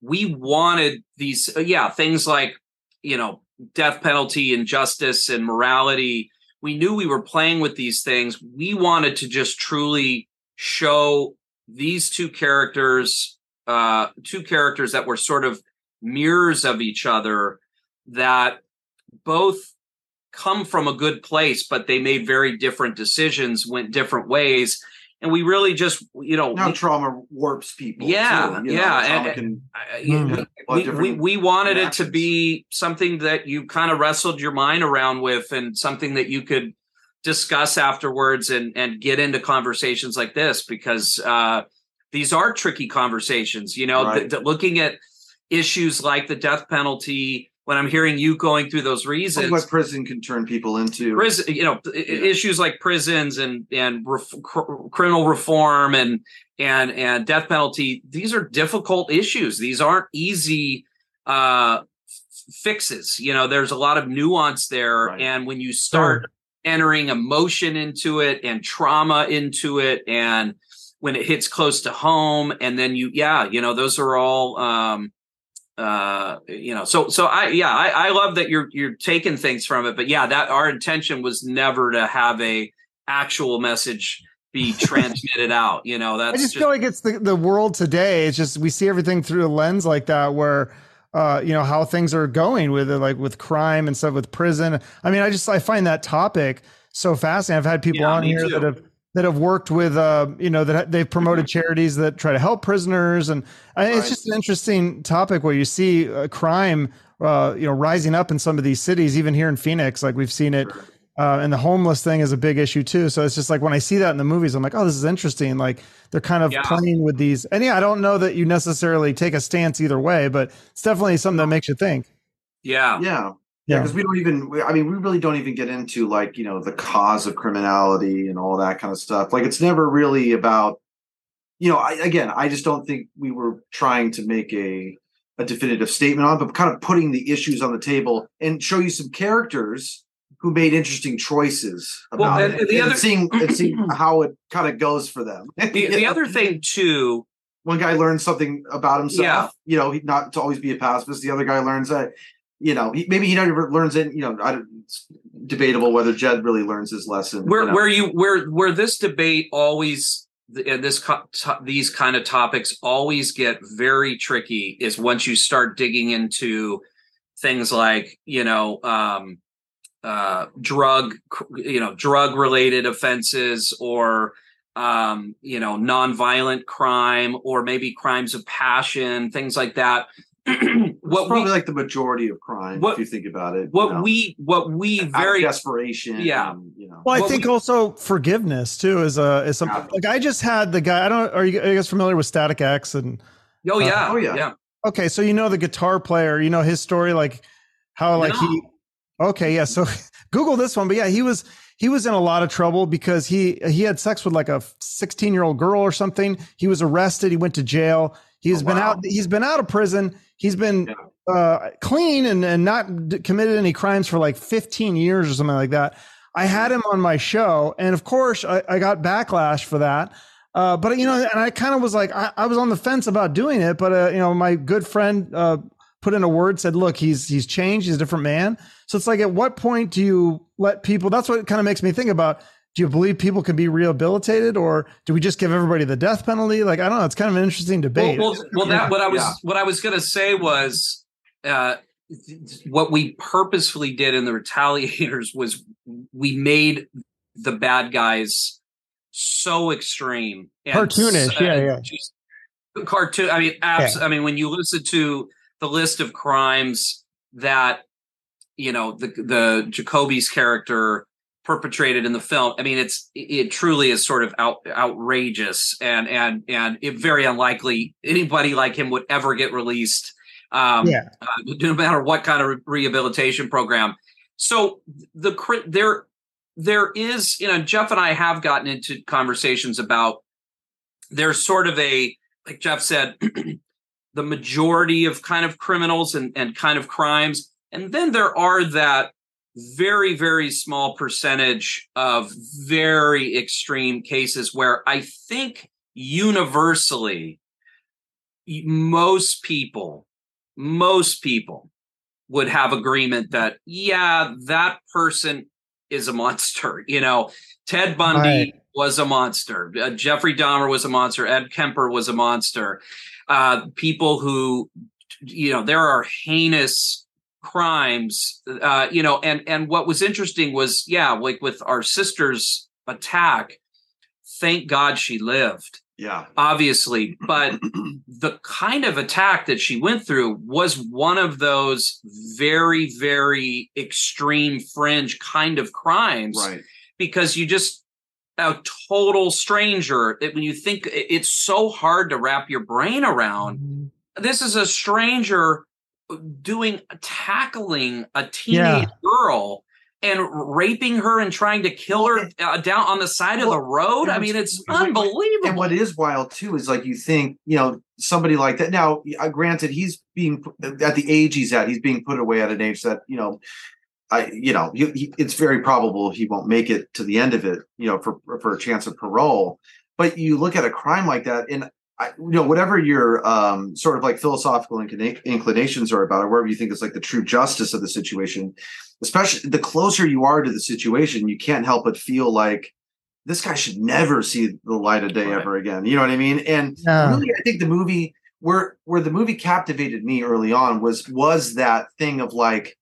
we wanted these uh, yeah things like you know death penalty and justice and morality we knew we were playing with these things we wanted to just truly show these two characters uh two characters that were sort of mirrors of each other that both come from a good place, but they made very different decisions, went different ways. And we really just, you know, Now trauma warps people. Yeah, too, you know, yeah, and- can- I- Mm. a lot of we, we, we wanted it to be something that you kind of wrestled your mind around with and something that you could discuss afterwards and and get into conversations like this because uh these are tricky conversations you know Right. th- th- looking at issues like the death penalty when i'm hearing you going through those reasons what prison can turn people into. prison you know i- issues like prisons and and ref, cr- criminal reform and and and death penalty these are difficult issues these aren't easy uh f- fixes you know there's a lot of nuance there Right. and when you start entering emotion into it and trauma into it and when it hits close to home and then you yeah you know those are all um uh you know so so i yeah i i love that you're you're taking things from it but yeah that our intention was never to have a actual message be transmitted out you know that's I just, feel like it's the, the world today. It's just we see everything through a lens like that where uh, you know, how things are going with it, like with crime and stuff with prison. I mean, I just I find that topic so fascinating. I've had people Yeah, on here too. that have that have worked with uh, you know, that they've promoted charities that try to help prisoners and I, it's Right. just an interesting topic where you see uh, crime uh, you know, rising up in some of these cities, even here in Phoenix, like we've seen it uh, and the homeless thing is a big issue too. So it's just like when I see that in the movies, I'm like, oh, this is interesting. Like they're kind of Yeah. playing with these. And yeah, I don't know that you necessarily take a stance either way, but it's definitely something that makes you think. yeah Yeah. Yeah. Yeah, because we don't even. we- I mean, we really don't even get into like you know the cause of criminality and all that kind of stuff. Like, it's never really about. You know, I, again, I just don't think we were trying to make a a definitive statement on, but kind of putting the issues on the table and show you some characters who made interesting choices Well, about and- it, and the and other- seeing and seeing how it kind of goes for them. the, the other thing too one guy learns something about himself. Yeah. You know, he, not to always be a pacifist. The other guy learns that, you know, he, maybe he never learns it. You know, I don't, it's debatable whether Jed really learns his lesson. where you know. where you where where this debate always and this these kind of topics always get very tricky is once you start digging into things like you know um uh drug you know drug related offenses or um you know nonviolent crime or maybe crimes of passion things like that what probably we like the majority of crime, what- if you think about it. what you know, we what we very desperation. Yeah. and, you know, Well, I think we- also forgiveness too is a is something Yeah. like I just had the guy. I don't. Are you, are you guys familiar with Static X? And oh yeah uh, oh, yeah. yeah okay, so you know the guitar player. You know his story, like how like he. Okay, yeah. So Google this one, but yeah, he was he was in a lot of trouble because he he had sex with like a 16 year old girl or something. He was arrested. He went to jail. He's Oh, been wow. out. He's been out of prison. He's been Yeah. uh, clean and and not d- committed any crimes for like 15 years or something like that. I had him on my show, and of course, I, I got backlash for that. Uh, but you know, and I kind of was like, I, I was on the fence about doing it, but uh, you know, my good friend uh, put in a word, said, "Look, he's he's changed. He's a different man." So it's like, at what point do you let people? That's what it kind of makes me think about. Do you believe people can be rehabilitated, or do we just give everybody the death penalty? Like, I don't know. It's kind of an interesting debate. Well, well, well that Yeah, what I was yeah. what I was going to say was uh, what we purposefully did in the retaliators was we made the bad guys so extreme, and Cartoonish, so- yeah, yeah. just cartoon. I mean, abs- I mean, when you listen to the list of crimes that you know the the Jacoby's character perpetrated in the film. I mean it's it truly is sort of out, outrageous and and and it very unlikely anybody like him would ever get released um Yeah. uh, no matter what kind of re- rehabilitation program. So the there there is you know jeff and i have gotten into conversations about there's sort of a like jeff said the majority of kind of criminals and, and kind of crimes. And then there are that very very small percentage of very extreme cases where i think universally most people most people would have agreement that yeah that person is a monster you know? Ted bundy Right. was a monster. Uh, jeffrey dahmer was a monster. Ed kemper was a monster. Uh people who you know there are heinous crimes uh you know and and what was interesting was yeah like with our sister's attack thank god she lived Yeah. obviously but the kind of attack that she went through was one of those very very extreme fringe kind of crimes Right. because you just a total stranger that when you think it's so hard to wrap your brain around Mm-hmm. this is a stranger doing tackling a teenage girl and raping her and trying to kill her uh, down on the side of the road. I mean, it's unbelievable. And what is wild too is like you think, you know, somebody like that. Now, uh, granted, he's being at the age he's at. He's being put away at an age that you know, I you know, he, he, it's very probable he won't make it to the end of it. You know, for for a chance of parole. But you look at a crime like that, and I, you know, whatever your um, sort of like philosophical inclina- inclinations are about, or wherever you think is like the true justice of the situation, especially the closer you are to the situation, you can't help but feel like this guy should never see the light of day Right. ever again. You know what I mean? And Yeah. really, I think the movie where where the movie captivated me early on was was that thing of like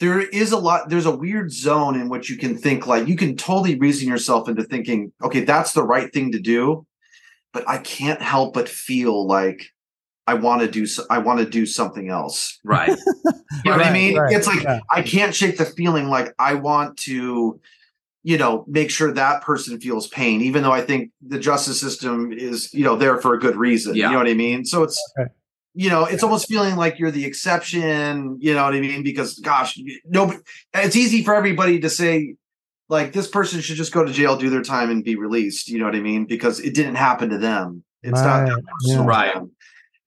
there is a lot there's a weird zone in which you can think like you can totally reason yourself into thinking okay that's the right thing to do but i can't help but feel like i want to do so, i want to do something else right. you know what i mean right, it's like yeah. i can't shake the feeling like i want to you know make sure that person feels pain even though i think the justice system is you know there for a good reason Yeah. you know what i mean so it's Okay. you know it's almost feeling like you're the exception you know what i mean because gosh no it's easy for everybody to say like this person should just go to jail do their time and be released you know what i mean because it didn't happen to them it's not Right, that yeah. Right. them.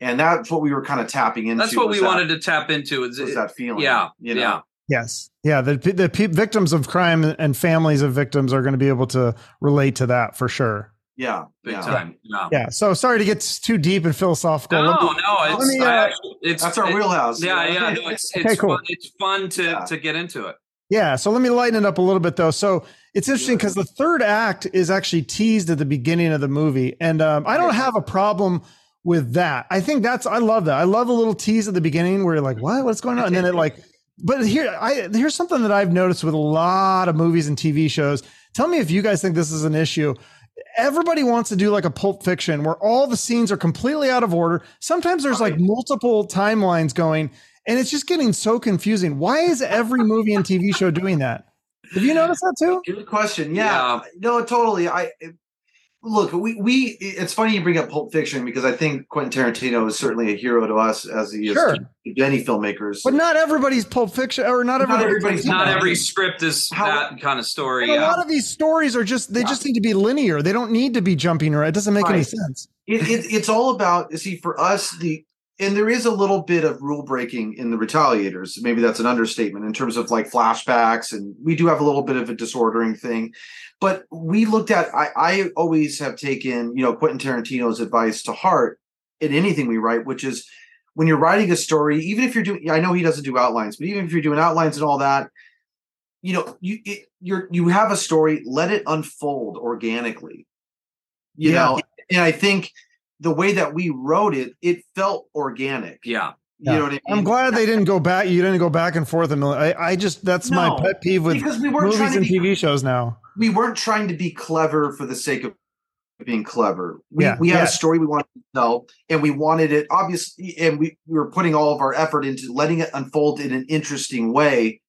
and that's what we were kind of tapping into That's what we that- wanted to tap into. Is was that feeling yeah, you know yeah. Yes. Yeah. The the pe- victims of crime and families of victims are going to be able to relate to that for sure. yeah big yeah. time. Yeah. Yeah. So sorry to get too deep and philosophical. No, me- no, it's, me, uh, actually- it's That's our it- wheelhouse. Yeah, yeah. No, it's it's Okay, cool. fun. It's fun to Yeah. to get into it. Yeah, so let me lighten it up a little bit though. So it's interesting because the third act is actually teased at the beginning of the movie, and um, I don't have a problem with that. I think that's I love that. I love a little tease at the beginning where you're like, "What? What's going on?" And then it like, but here I here's something that I've noticed with a lot of movies and TV shows. Tell me if you guys think this is an issue. Everybody wants to do like a Pulp Fiction where all the scenes are completely out of order. Sometimes there's like multiple timelines going, and it's just getting so confusing. Why is every movie and TV show doing that? Have you noticed that too? Good question. Yeah. No, totally. I look. We we. It's funny you bring up Pulp Fiction because I think Quentin Tarantino is certainly a hero to us as he is Sure. to many filmmakers. But not everybody's Pulp Fiction, or not, Not everybody's- Not every script is How- that kind of story. And a lot of these stories are just they just need to be linear. They don't need to be jumping around. It doesn't make any sense. it, it, it's all about you see for us the and there is a little bit of rule breaking in the retaliators. Maybe that's an understatement in terms of like flashbacks and we do have a little bit of a disordering thing. But we looked at i, I always have taken you know quentin tarantino's advice to heart in anything we write which is when you're writing a story even if you're doing i know he doesn't do outlines but even if you're doing outlines and all that you know you it, you're you have a story let it unfold organically. You Yeah. know and i think the way that we wrote it it felt organic yeah. you know what i mean I'm glad they didn't go back. You didn't go back and forth. And I, I just that's my pet peeve with because we weren't trying movies to and be TV shows now. we weren't trying to be clever for the sake of being clever. We Yeah, we had yeah. a story we wanted to tell, and we wanted it obviously, and we, we were putting all of our effort into letting it unfold in an interesting way,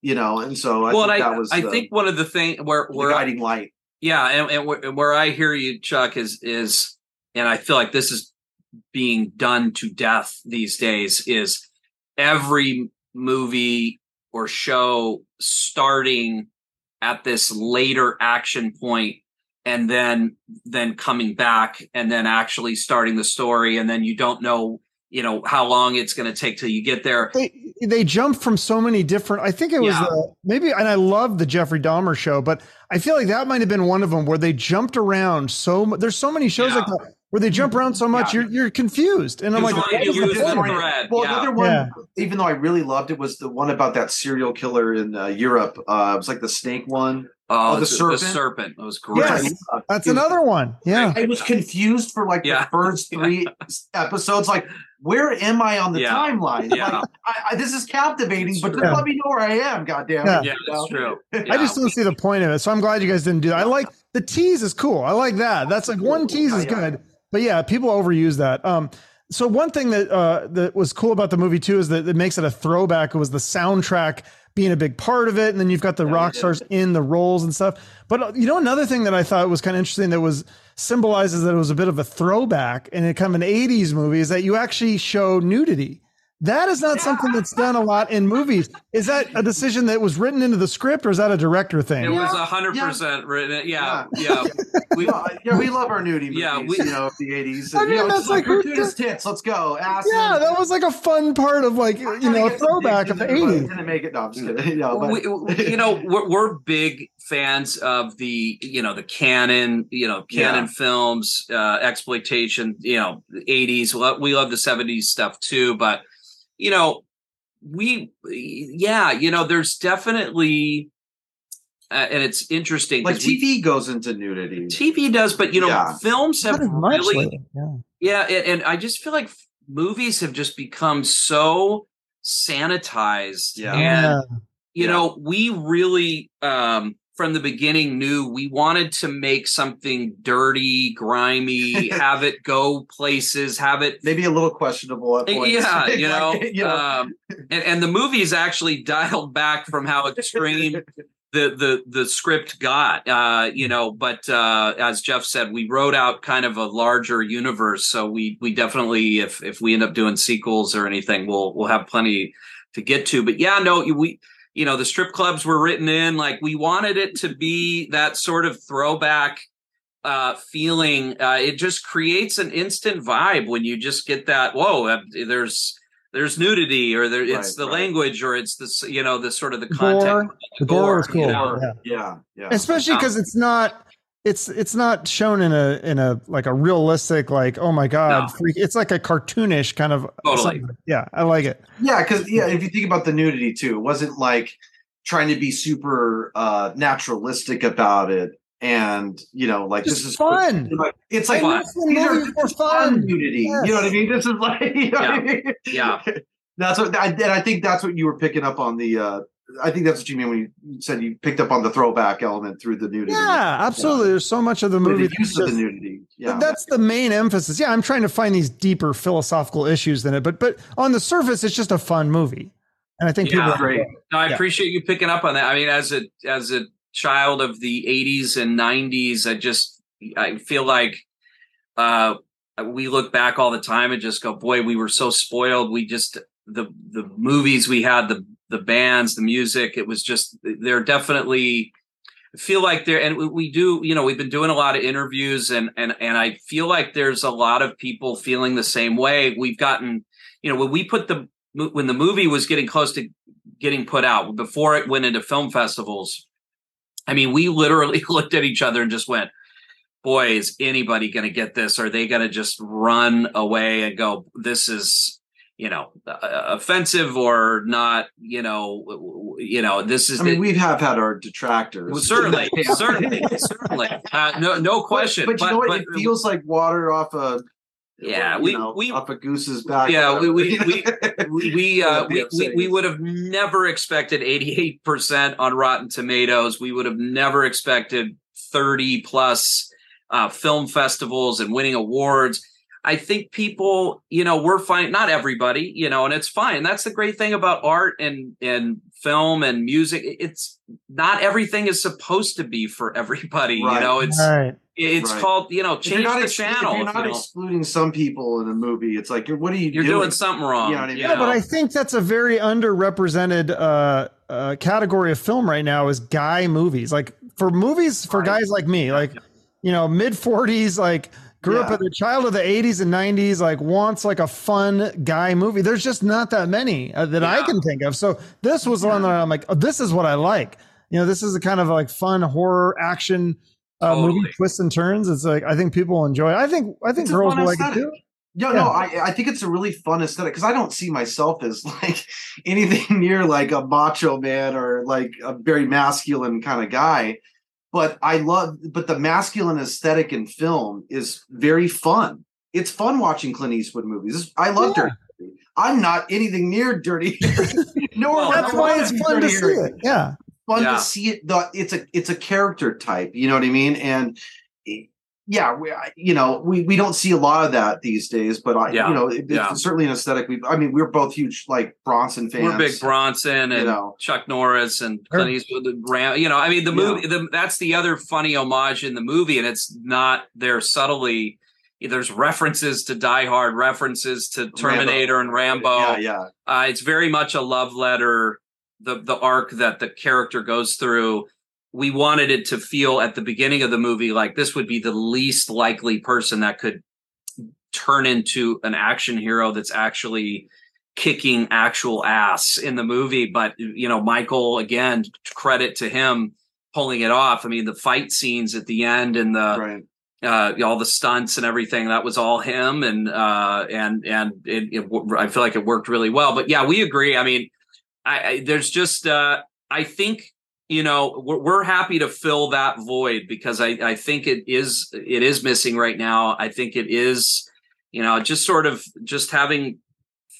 you know. And so I well, think I that was I the, think one of the thing where the where guiding light. yeah, and, and where, and where I hear you, Chuck, is is, and I feel like this is being done to death these days. Is every movie or show starting at this later action point and then then coming back and then actually starting the story and then you don't know you know how long it's going to take till you get there They they jumped from so many different. I think it was Yeah. the maybe, and I love the Jeffrey Dahmer show, but I feel like that might have been one of them where they jumped around so. There's so many shows Yeah. like that where they jump around so much Yeah. you're you're confused, and I'm like, long what as you is the the point? Well, yeah. the other one, Yeah. even though I really loved it, was the one about that serial killer in uh, Europe. Uh, it was like the snake one. Oh, Oh, the the, serpent? the serpent. It was great. Yes. That's another one. Yeah. I was confused for like Yeah. the first three episodes. Like, where am I on the Yeah. timeline? Yeah. Like, I, I, this is captivating, It's but true. just let me know where I am. God damn Yeah. it! Yeah, that's true. I just don't see the point of it. So I'm glad you guys didn't do that. I like the tease is cool. I like that. That's like one tease is Yeah, yeah. good. But yeah, people overuse that. Um, so one thing that uh, that was cool about the movie too is that it makes it a throwback. It was the soundtrack being a big part of it, and then you've got the rock stars in the roles and stuff. But uh, you know, another thing that I thought was kind of interesting that was symbolizes that it was a bit of a throwback and it kind of an '80s movie is that you actually show nudity. That is not something that's done a lot in movies. Is that a decision that was written into the script, or is that a director thing? It was Yeah, a hundred percent written. Yeah, Yeah. yeah. We, Yeah, yeah, we love our nudie movies. Yeah, we- you know, of the eighties. I mean, you know, that's just like, like- gratuitous tits. Let's go. Ass Yeah, and- that was like a fun part of like you know a throwback of the in there, but eighties. Didn't make it. No, I'm just kidding. No, but, we, we- you know, we're, we're big fans of the, you know, the Cannon, you know, Cannon Yeah. films, uh, exploitation, you know, the 80s. We We love the 70s stuff too, but, you know, we, yeah, you know, there's definitely, uh, and it's interesting. like 'cause we- TV goes into nudity. TV does, but you know, Yeah. films have much really. Yeah. yeah, and, and I just feel like movies have just become so sanitized, Yeah. and Yeah. you Yeah. know, we really um from the beginning knew we wanted to make something dirty, grimy, have it go places, have it Maybe a little questionable at points. yeah, you know, you know. um, and, and the movie's actually dialed back from how extreme the the the script got uh you know but uh as jeff said we wrote out kind of a larger universe so we we definitely if if we end up doing sequels or anything we'll we'll have plenty to get to but yeah no we you know the strip clubs were written in like we wanted it to be that sort of throwback uh feeling uh it just creates an instant vibe when you just get that whoa uh, there's there's nudity or there it's Right, the right. language or it's this you know the sort of the Gore. content The gore was gore, cool. you know? Yeah. yeah, yeah. Especially because it's not it's it's not shown in a in a like a realistic like oh my god No. freak. It's like a cartoonish kind of Totally. something. Yeah, I like it. Yeah, because yeah, if you think about the nudity too, it wasn't like trying to be super uh naturalistic about it, and you know, like Just this is fun. Like, it's like I fun. these are for fun fun. nudity. Yes. You know what I mean? This is like, you know what I mean? Yeah. That's what I and I think that's what you were picking up on the. uh I think that's what you mean when you said you picked up on the throwback element through the nudity. Yeah, absolutely. There's so much of the movie the use that's of the nudity. Yeah, that's the main emphasis. Yeah, I'm trying to find these deeper philosophical issues than it, but but on the surface, it's just a fun movie, and I think Yeah. people. great. No, I Yeah. appreciate you picking up on that. I mean, as a as a child of the '80s and '90s, I just I feel like uh, we look back all the time and just go, "Boy, we were so spoiled." We just the the movies we had, the the bands, the music. It was just they're definitely feel like there, and we, do. You know, we've been doing a lot of interviews, and and and I feel like there's a lot of people feeling the same way. We've gotten, you know, when we put the when the movie was getting close to getting put out before it went into film festivals. I mean, we literally looked at each other and just went, "Boy, is anybody going to get this? Are they going to just run away and go, this is, you know, uh, offensive or not? You know, you know, this is I mean, the- we have had our detractors. well, certainly, certainly, certainly, uh, no, no question. But, but you know what? it feels like water off a Yeah, we- know, we- off a goose's back. Yeah, we- we- we we we, uh, we, we we would have never expected 88% on Rotten Tomatoes. We would have never expected 30 plus uh, film festivals and winning awards. I think people, you know, we're fine. Not everybody, you know, and it's fine. That's the great thing about art and and film and music. It's not everything is supposed to be for everybody. You know, it's All right. it's Right. called you know If you're change not the exclu- channel. If you're not you know. excluding some people in a movie, it's like what are you You're doing? doing something wrong. You know what I mean? you Yeah, but? I think that's a very underrepresented uh, uh, category of film right now is guy movies. Like for movies for Right. guys like me, like you know, mid forties, like grew up as a child of the eighties and nineties, like wants like a fun guy movie. There's just not that many uh, that I can think of. So this was one that I'm like, oh, this is what I like. You know, this is a kind of like fun horror action uh, movie twists and turns. It's like I think people will enjoy. It. I think I think It's girls will like it too. No, Yeah. no, I I think it's a really fun aesthetic because I don't see myself as like anything near like a macho man or like a very masculine kind of guy. But I love but the masculine aesthetic in film is very fun. It's fun watching Clint Eastwood movies. I love Yeah. Dirty. I'm not anything near Dirty. Harry, Nor Well, That's why it's fun to see it. Yeah. fun Yeah. to see it. The, it's a it's a character type. You know what I mean? And yeah, we, you know, we we don't see a lot of that these days. But I, Yeah. you know, it, it's Yeah. certainly an aesthetic. We, I mean, we're both huge like Bronson fans. We're big Bronson and you know. Chuck Norris and Clint Eastwood. Ram, you know, I mean, the Yeah. movie. The, that's the other funny homage in the movie, and it's not there subtly. There's references to Die Hard, references to Terminator and Rambo. Yeah, yeah. Uh, it's very much a love letter. The the arc that the character goes through. We wanted it to feel at the beginning of the movie like this would be the least likely person that could turn into an action hero that's actually kicking actual ass in the movie. But you know, Michael again, credit to him pulling it off. I mean, the fight scenes at the end and the right. uh, all the stunts and everything that was all him and uh, and and it, it, I feel like it worked really well. But yeah, we agree. I mean, I, I there's just uh, I think you know we're, we're happy to fill that void because I I think it is it is missing right now. I think it is you know just sort of just having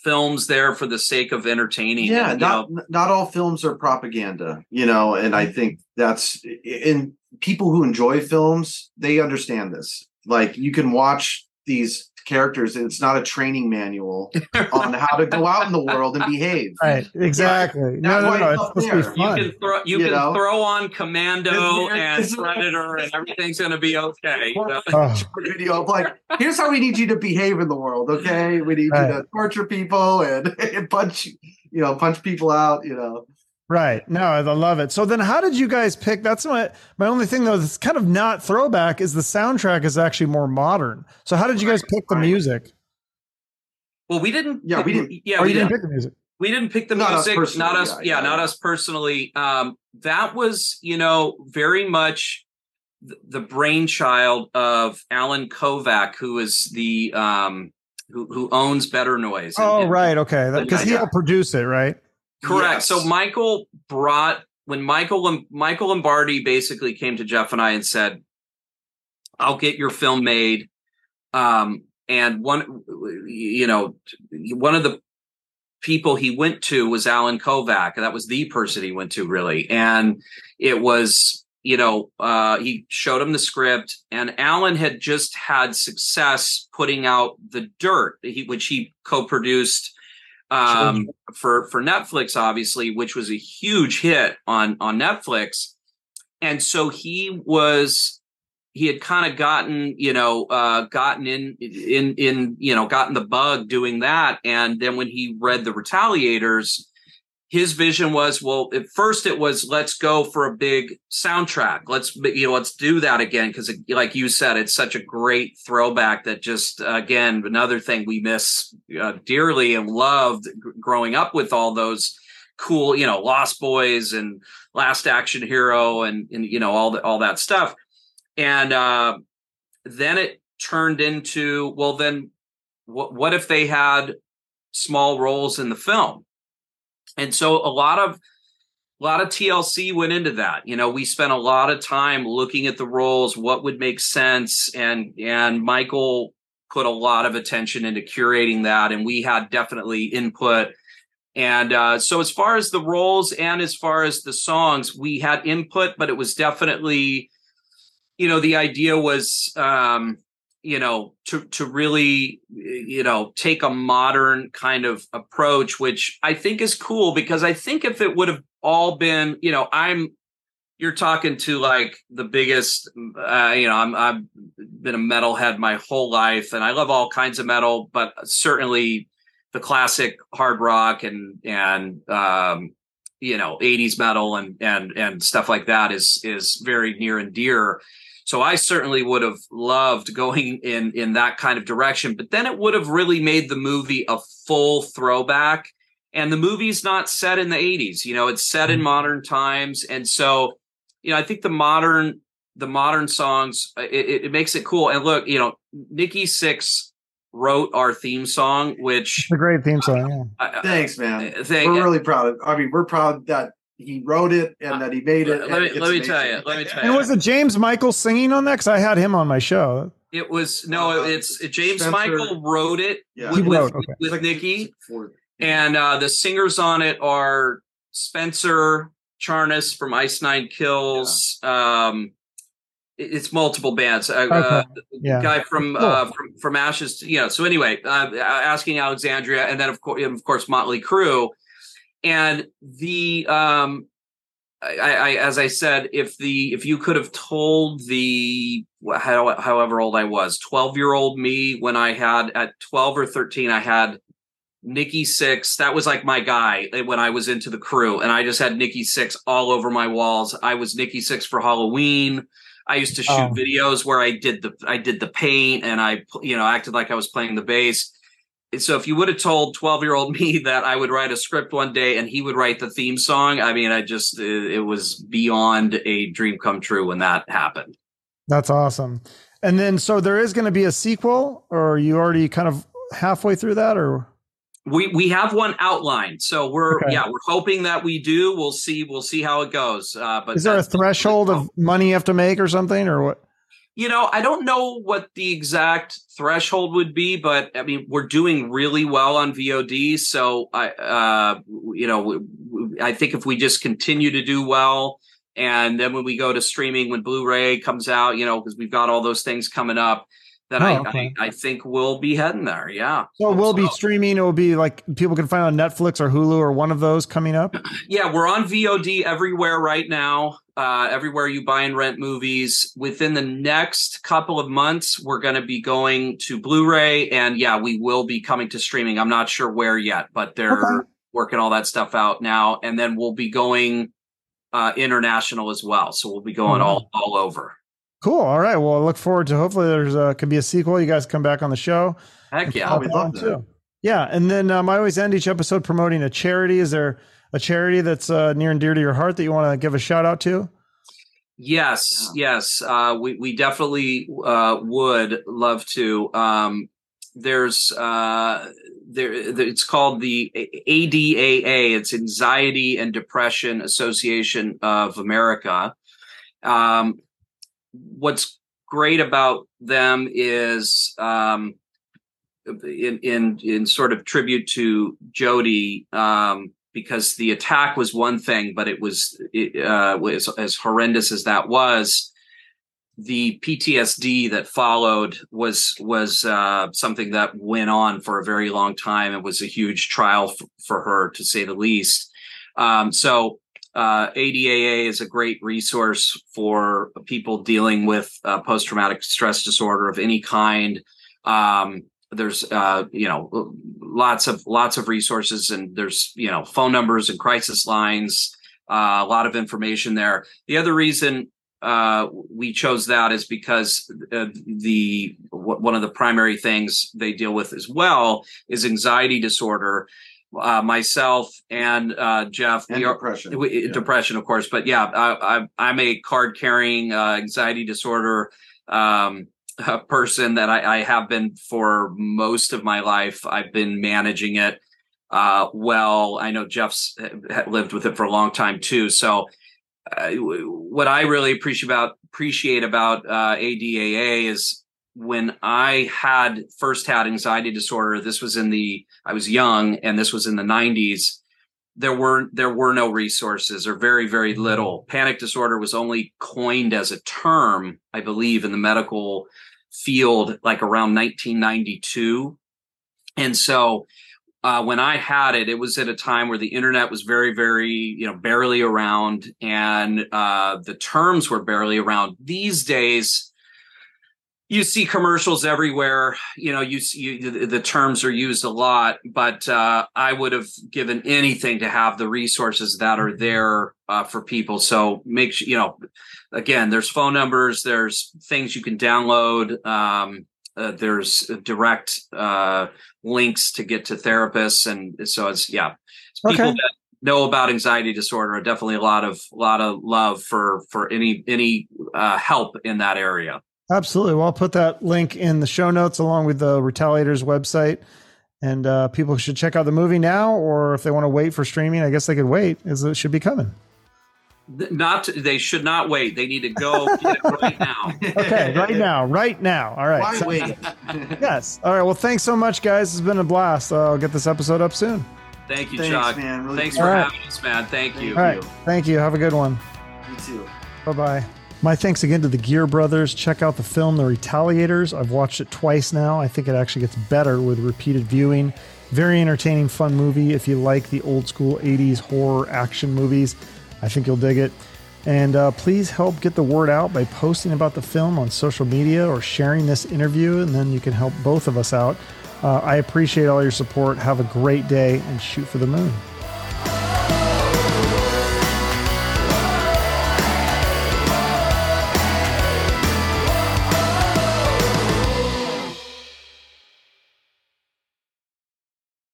films there for the sake of entertaining. Yeah, and, not know, not all films are propaganda, you know, and I mm-hmm. think that's in people who enjoy films, they understand this. Like you can watch these characters and it's not a training manual on how to go out in the world and behave. Right. Exactly. No, That's no, no. it's It's supposed to be there. you fun. can throw you, You can know? throw on Commando and Predator and everything's going to be okay. you? Oh, Video of like, here's how we need you to behave in the world. Okay, we need Right. you to torture people and, and punch, you know, punch people out. You know, right. No, I love it. So then how did you guys pick? That's my my only thing though, that's kind of not throwback is the soundtrack is actually more modern. So how did you guys pick the music? Well, we didn't. Yeah, we didn't- Yeah, oh, we didn't didn't. pick the music. We didn't pick the Not music. personally, Not us. yeah, Yeah, yeah, not us personally. Um, that was, you know, very much the brainchild of Allen Kovac, who is the um, who who owns Better Noise. And- Oh, and- right. Okay. Because he'll produce it, right? Correct. Yes. So Michael brought when Michael Michael Lombardi basically came to Jeff and I and said, "I'll get your film made." Um, and one, you know, one of the people he went to was Allen Kovac. That was the person he went to, really, and it was. You know, uh, he showed him the script, and Alan had just had success putting out The Dirt, which he co-produced um, for for Netflix, obviously, which was a huge hit on on Netflix. And so he was he had kind of gotten you know uh, gotten in in in you know gotten the bug doing that, and then when he read the Retaliators. His vision was well. At first, it was let's go for a big soundtrack. Let's you know let's do that again because, like you said, it's such a great throwback that just again another thing we miss uh, dearly and loved g- growing up with all those cool you know Lost Boys and Last Action Hero and and you know all the, all that stuff. And uh, then it turned into well then what what if they had small roles in the film? And so a lot of a lot of TLC went into that. You know, we spent a lot of time looking at the roles, what would make sense, and and Michael put a lot of attention into curating that, and we had definitely input. And uh, so, as far as the roles and as far as the songs, we had input, but it was definitely, you know, the idea was, um, you know, to to really, you know, take a modern kind of approach, which I think is cool because I think if it would have all been, you know, I'm you're talking to like the biggest uh, you know I'm I've been a metalhead my whole life and I love all kinds of metal but certainly the classic hard rock and and um you know 80s metal and and and stuff like that is is very near and dear so I certainly would have loved going in in that kind of direction but then it would have really made the movie a full throwback and the movie's not set in the 80s you know it's set in mm-hmm. modern times and so you know i think the modern the modern songs uh, it, it, it makes it cool and look you know nikki sixx wrote our theme song which It's a great theme song. Yeah. I- I- thanks, man. Uh, I think we're really proud of. I mean, we're proud that he wrote it and that he made it. Let me let me tell you. Let me tell you. And was it James Michael singing on that? Because I had him on my show. It was no. Uh, It's James Spencer- Michael wrote it Yeah. with, He wrote, okay. with Like- Nikki, and uh, the singers on it are Spencer Charnas from Ice Nine Kills. Um, it- it's multiple bands. Uh, uh, Yeah. guy from Cool. uh, from from Ashes. You know. So anyway, uh, asking Alexandria, and then of course, of course, Motley Crue, and the um, I, I, as I said, if the if you could have told the how, however old I was, twelve year old me, when I had at twelve or thirteen, I had Nikki Sixx. That was like my guy eh, when I was into the crew, and I just had Nikki Sixx all over my walls. I was Nikki Sixx for Halloween. I used to shoot Oh. videos where I did the I did the paint and I you know acted like I was playing the bass. So if you would have told 12 year old me that I would write a script one day and he would write the theme song, I mean, I just, it, it was beyond a dream come true when that happened. That's awesome. And then, so there is going to be a sequel, or are you already kind of halfway through that, or We, we have one outlined. So we're, Okay. yeah, we're hoping that we do. We'll see, we'll see how it goes. Uh, but is there a threshold of money you have to make or something, or what? You know, I don't know what the exact threshold would be, but I mean, we're doing really well on VOD. So I, uh, you know, I think if we just continue to do well, and then when we go to streaming, when Blu-ray comes out, you know, because we've got all those things coming up, then I, Oh, okay. I, I think we'll be heading there. Yeah. So we'll be streaming. It will be like people can find on Netflix or Hulu or one of those coming up. Yeah, we're on VOD everywhere right now. Uh, everywhere you buy and rent movies. Within the next couple of months, we're going to be going to Blu-ray, and yeah, we will be coming to streaming. I'm not sure where yet, but they're Okay. working all that stuff out now, and then we'll be going uh, international as well. So we'll be going wow. all all over. Cool. All right. Well, I look forward to. Hopefully, there's uh, could be a sequel. You guys come back on the show. Heck yeah! talk we'd about love it, that. Yeah, and then um, I always end each episode promoting a charity. Is there a charity that's uh, near and dear to your heart that you want to give a shout out to? Yes, yes, uh, we we definitely uh, would love to. Um, there's uh, there, it's called the ADAA. It's Anxiety and Depression Association of America. Um, what's great about them is um, in in in sort of tribute to Jody. Um, because the attack was one thing, but it was it, uh, was as horrendous as that was. The PTSD that followed was was uh, something that went on for a very long time. It was a huge trial f- for her, to say the least. Um, so uh, ADAA is a great resource for people dealing with uh, post traumatic stress disorder of any kind. Um, there's uh, you know lots of lots of resources and there's you know phone numbers and crisis lines uh, a lot of information there the other reason uh, we chose that is because uh, the w- one of the primary things they deal with as well is anxiety disorder uh, myself and uh, jeff And we are depression. we, Yeah. depression of course but yeah I, I, i'm a card carrying uh, anxiety disorder um, a person that I, I have been for most of my life. I've been managing it uh, well. I know Jeff's lived with it for a long time too. So, uh, what I really appreciate about appreciate about uh, ADAA is when I had first had anxiety disorder. This was in the I was young, and this was in the '90s. There were there were no resources, or very very little. Panic disorder was only coined as a term, I believe, in the medical field like around 1992 and so uh, when i had it it was at a time where the internet was very very you know barely around and uh, the terms were barely around. These days you see commercials everywhere you know you see you, the, the terms are used a lot but uh, i would have given anything to have the resources that are there uh, for people. So make sure you know again there's phone numbers there's things you can download um, uh, there's direct uh, links to get to therapists and so it's yeah. It's people Okay. that know about anxiety disorder definitely a lot of a lot of love for for any any uh, help in that area Absolutely. Well, I'll put that link in the show notes along with the Retaliators website. And uh, people should check out the movie now, or if they want to wait for streaming, I guess they could wait, as it should be coming. Not they should not wait. They need to go get it right now. Okay, right now, right now. All right. Why So- wait? yes. All right. Well, thanks so much, guys. It's been a blast. Uh, I'll get this episode up soon. Thank you, Thanks, Chuck. man. Really Thanks cool. for All right. having us, man. Thank you. All right. Thank you. Have a good one. You too. Bye bye. My thanks again to the Geare Brothers. Check out the film The Retaliators. I've watched it twice now. I think it actually gets better with repeated viewing. Very entertaining, fun movie. If you like the old school 80s horror action movies, I think you'll dig it. And uh, please help get the word out by posting about the film on social media or sharing this interview, and then you can help both of us out. Uh, I appreciate all your support. Have a great day and shoot for the moon.